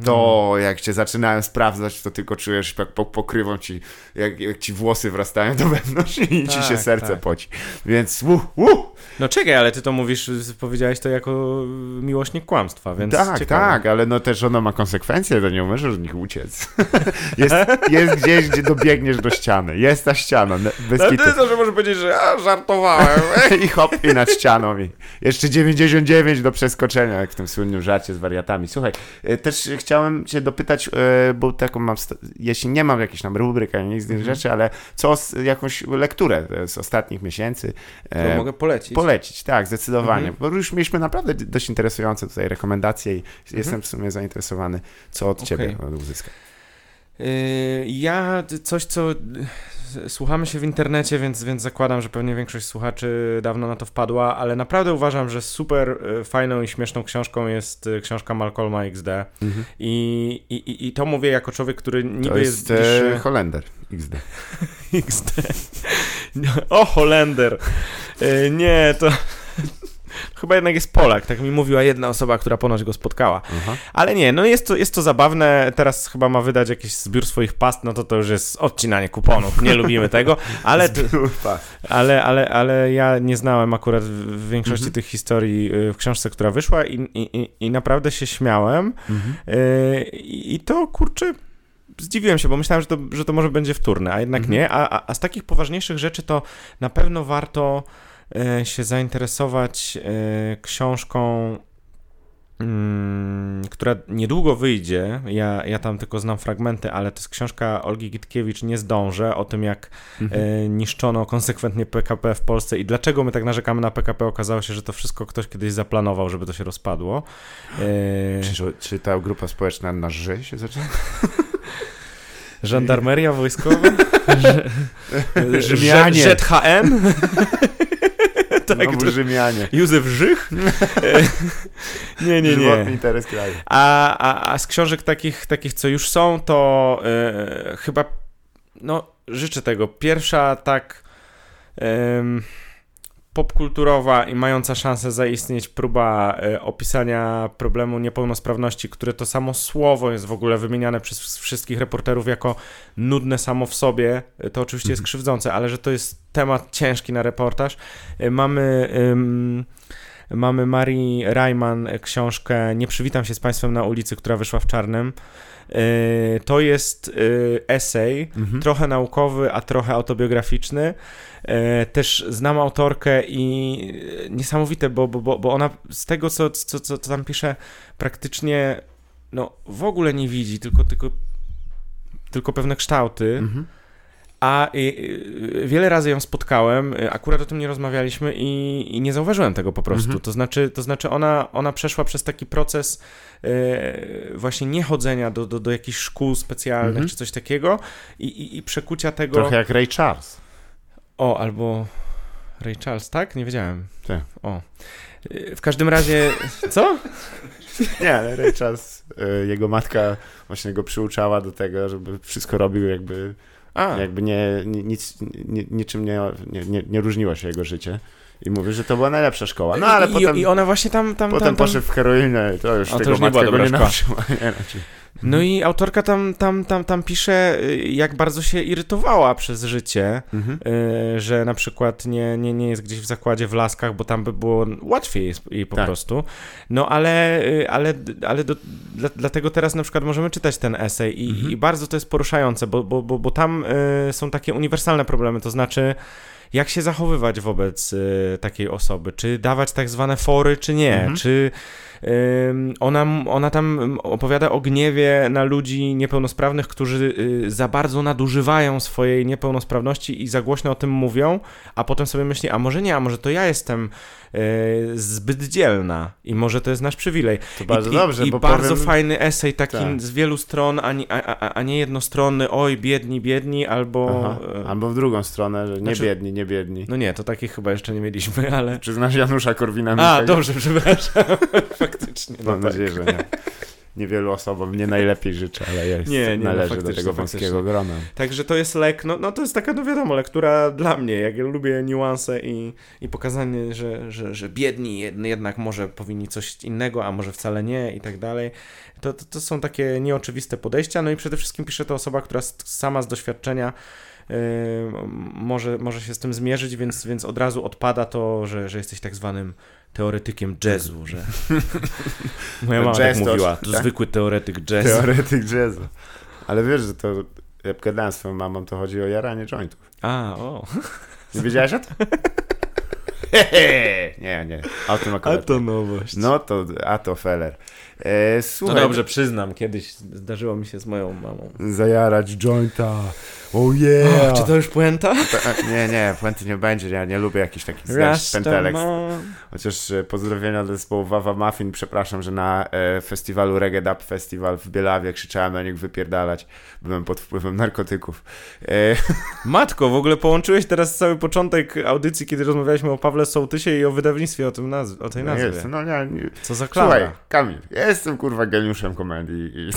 to Mhm. jak cię zaczynają sprawdzać, to tylko czujesz, jak po, pokrywą ci, jak, jak ci włosy wrastają do wewnątrz i ci Tak, się serce tak. poci. Więc uh, uh, No czekaj, ale ty to mówisz, powiedziałeś to jako miłośnik kłamstwa, więc tak, ciekawe. tak, ale no też ono ma konsekwencje, to nie możesz od nich uciec. jest, jest gdzieś, gdzie dobiegniesz do ściany. Jest ta ściana, bez No ty to, że możesz powiedzieć, że a, żartowałem. I hop, i nad ścianą. I jeszcze 99 do przeskoczenia, jak w tym słynnym żarcie z wariatami. Słuchaj, e, też chciałem cię dopytać, e, bo taką mam, jeśli nie mam jakiejś tam rubryk, ani nic z tych Mhm. rzeczy, ale co jakąś lekturę z ostatnich miesięcy e, mogę polecić. polecić, tak, zdecydowanie. Mhm. Bo już mieliśmy naprawdę dość interesujące tutaj rekomendacje i jestem w sumie zainteresowany, co od Mhm. Okej. ciebie uzyskać. Yy, Ja coś, co y, słuchamy się w internecie, więc, więc zakładam, że pewnie większość słuchaczy dawno na to wpadła, ale naprawdę uważam, że super y, fajną i śmieszną książką jest książka Malcolma XD. I, i, i- I to mówię jako człowiek, który niby To jest, jest e, bliższy... Holender XD. XD. O, Holender. Nie, to... Chyba jednak jest Polak, tak mi mówiła jedna osoba, która ponoć go spotkała. Aha. Ale nie, no jest to, jest to zabawne. Teraz chyba ma wydać jakiś zbiór swoich past, no to to już jest odcinanie kuponów. Nie lubimy tego, ale, ale, ale, ale ja nie znałem akurat w większości Mhm. tych historii y, w książce, która wyszła i, i, i- naprawdę się śmiałem. Mhm. Y, I i to kurczę. Zdziwiłem się, bo myślałem, że to, że to może będzie wtórne, a jednak Mhm. nie. A, a, a z takich poważniejszych rzeczy to na pewno warto się zainteresować e, książką, mm, która niedługo wyjdzie. Ja, ja tam tylko znam fragmenty, ale to jest książka Olgi Gitkiewicz Nie zdążę, o tym jak Mhm. e, niszczono konsekwentnie PKP w Polsce i dlaczego my tak narzekamy na PKP. Okazało się, że to wszystko ktoś kiedyś zaplanował, żeby to się rozpadło. E, Czy, czy ta grupa społeczna na ży się zaczyna? Żandarmeria wojskowa? Rzymianie. ZHN? tak, to, Rzymianie. Józef Żych? E, nie, nie, Żywotny nie. interes kraju. A, a, a z książek takich, takich, co już są, to e, chyba, no, życzę tego. Pierwsza tak popkulturowa i mająca szansę zaistnieć próba e, opisania problemu niepełnosprawności, które to samo słowo jest w ogóle wymieniane przez wszystkich reporterów jako nudne samo w sobie, e, to oczywiście jest Mhm. krzywdzące, ale że to jest temat ciężki na reportaż. E, Mamy... Mamy Marii Reiman e, książkę Nie przywitam się z Państwem na ulicy, która wyszła w czarnym. E, To jest e, esej, Mhm. trochę naukowy, a trochę autobiograficzny. E, Też znam autorkę i niesamowite, bo, bo, bo, ona z tego, co, co, co, co tam pisze, praktycznie no, w ogóle nie widzi, tylko, tylko tylko pewne kształty. Mhm. A y, wiele razy ją spotkałem, y, akurat o tym nie rozmawialiśmy i, i nie zauważyłem tego po prostu. Mhm. To znaczy, to znaczy ona, ona przeszła przez taki proces y, właśnie niechodzenia do, do, do jakichś szkół specjalnych Mhm. czy coś takiego i, i, i przekucia tego. Trochę jak Ray Charles. O, albo Ray Charles, tak? Nie wiedziałem. Tak. O. W każdym razie, co? Nie, ale Ray Charles, jego matka właśnie go przyuczała do tego, żeby wszystko robił jakby, A, jakby nie, ni- nic, nie, niczym nie, nie, nie, różniło się jego życie. I mówi, że to była najlepsza szkoła. No ale I, potem, I ona właśnie tam, tam, potem tam, tam poszedł w heroinę, to już A to już nie była go nie dobra szkoła. nauczyła. Nie, raczej. No i autorka tam, tam, tam, tam pisze, y, jak bardzo się irytowała przez życie, Mhm. y, że na przykład nie, nie, nie jest gdzieś w zakładzie w Laskach, bo tam by było łatwiej jej po Tak. prostu. No ale, y, ale, ale do, dla, dlatego teraz na przykład możemy czytać ten esej i, Mhm. i bardzo to jest poruszające, bo, bo, bo, bo tam są takie uniwersalne problemy, to znaczy jak się zachowywać wobec y, takiej osoby, czy dawać tak zwane fory, czy nie, Mhm. czy ym, ona, ona tam opowiada o gniewie na ludzi niepełnosprawnych, którzy y, za bardzo nadużywają swojej niepełnosprawności i za głośno o tym mówią, a potem sobie myśli, a może nie, a może to ja jestem y, zbyt dzielna i może to jest nasz przywilej. To bardzo I, dobrze, i, i bo bardzo powiem, fajny esej taki Tak. z wielu stron, a nie, a, a, nie jednostronny, oj, biedni, biedni, albo... Aha. y, Albo w drugą stronę, że nie Znaczy- biedni, nie biedni. No nie, to takich chyba jeszcze nie mieliśmy, ale... Czy znasz Janusza Korwina A, dobrze, przepraszam. Faktycznie. no Mam tak. nadzieję, że nie. Niewielu osobom nie najlepiej życzę, ale jest, Nie, nie, no należy do faktycznie, tego wąskiego grona. Także to jest lek, no, no to jest taka, no wiadomo, lektura dla mnie, jak ja lubię niuanse i, i pokazanie, że, że, że biedni jed- jednak może powinni coś innego, a może wcale nie i tak dalej. To, to, to są takie nieoczywiste podejścia, no i przede wszystkim pisze to osoba, która sama z doświadczenia może, może się z tym zmierzyć, więc, więc od razu odpada to, że, że jesteś tak zwanym teoretykiem jazzu, że moja mama jazz tak to- mówiła, to tak? zwykły teoretyk jazzu. Teoretyk jazzu. Ale wiesz, że to, jak gadałem z twoją mamą, to chodzi o jaranie jointów. A, o. Nie wiedziałeś o tym? Nie, nie. O tym akurat. nowość. No to, a to feller. E, No słuchaj, dobrze, przyznam, kiedyś zdarzyło mi się z moją mamą. zajarać jointa. Oh yeah. O, czy to już puenta? To- Nie, nie, puenty nie będzie, ja nie lubię jakichś takich pentelek. Chociaż e, pozdrowienia do zespołu Wawa Muffin, przepraszam, że na e, festiwalu Reggae Dub Festival w Bielawie krzyczałem na nich wypierdalać. Byłem pod wpływem narkotyków. E, Matko, w ogóle połączyłeś teraz cały początek audycji, kiedy rozmawialiśmy o Pawle Sołtysie i o wydawnictwie, o, tym naz- o tej no nazwie. jest, no nie, nie. Co za Słuchaj, klara. Kamil, ja jestem kurwa geniuszem komedii i,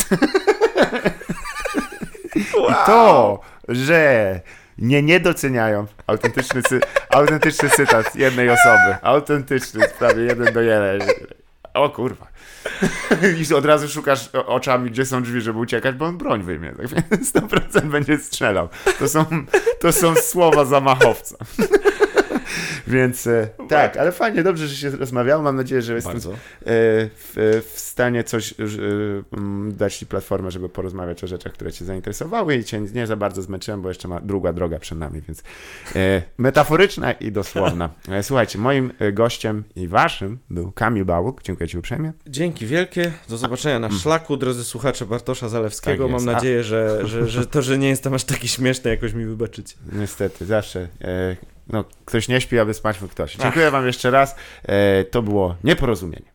i to, że nie niedoceniają autentyczny, cy, autentyczny cytat jednej osoby, autentyczny, prawie jeden do jeden. O kurwa. I od razu szukasz oczami, gdzie są drzwi, żeby uciekać, bo on broń wyjmie. Tak więc 100% będzie strzelał. To są, to są słowa zamachowca. Więc e, tak, ale fajnie, dobrze, że się rozmawiało. Mam nadzieję, że jestem e, w, w stanie coś e, mm, dać Ci platformę, żeby porozmawiać o rzeczach, które Cię zainteresowały i Cię nie za bardzo zmęczyłem, bo jeszcze ma długa droga przed nami, więc e, metaforyczna i dosłowna. Słuchajcie, moim gościem i Waszym był Kamil Bałuk. Dziękuję Ci uprzejmie. Dzięki wielkie. Do zobaczenia na szlaku, drodzy słuchacze Bartosza Zalewskiego. Tak Mam nadzieję, że, że, że to, że nie jestem aż taki śmieszny, jakoś mi wybaczycie. Niestety, zawsze e, no, ktoś nie śpi, aby spać mógł ktoś. Dziękuję Wam jeszcze raz. E, to było nieporozumienie.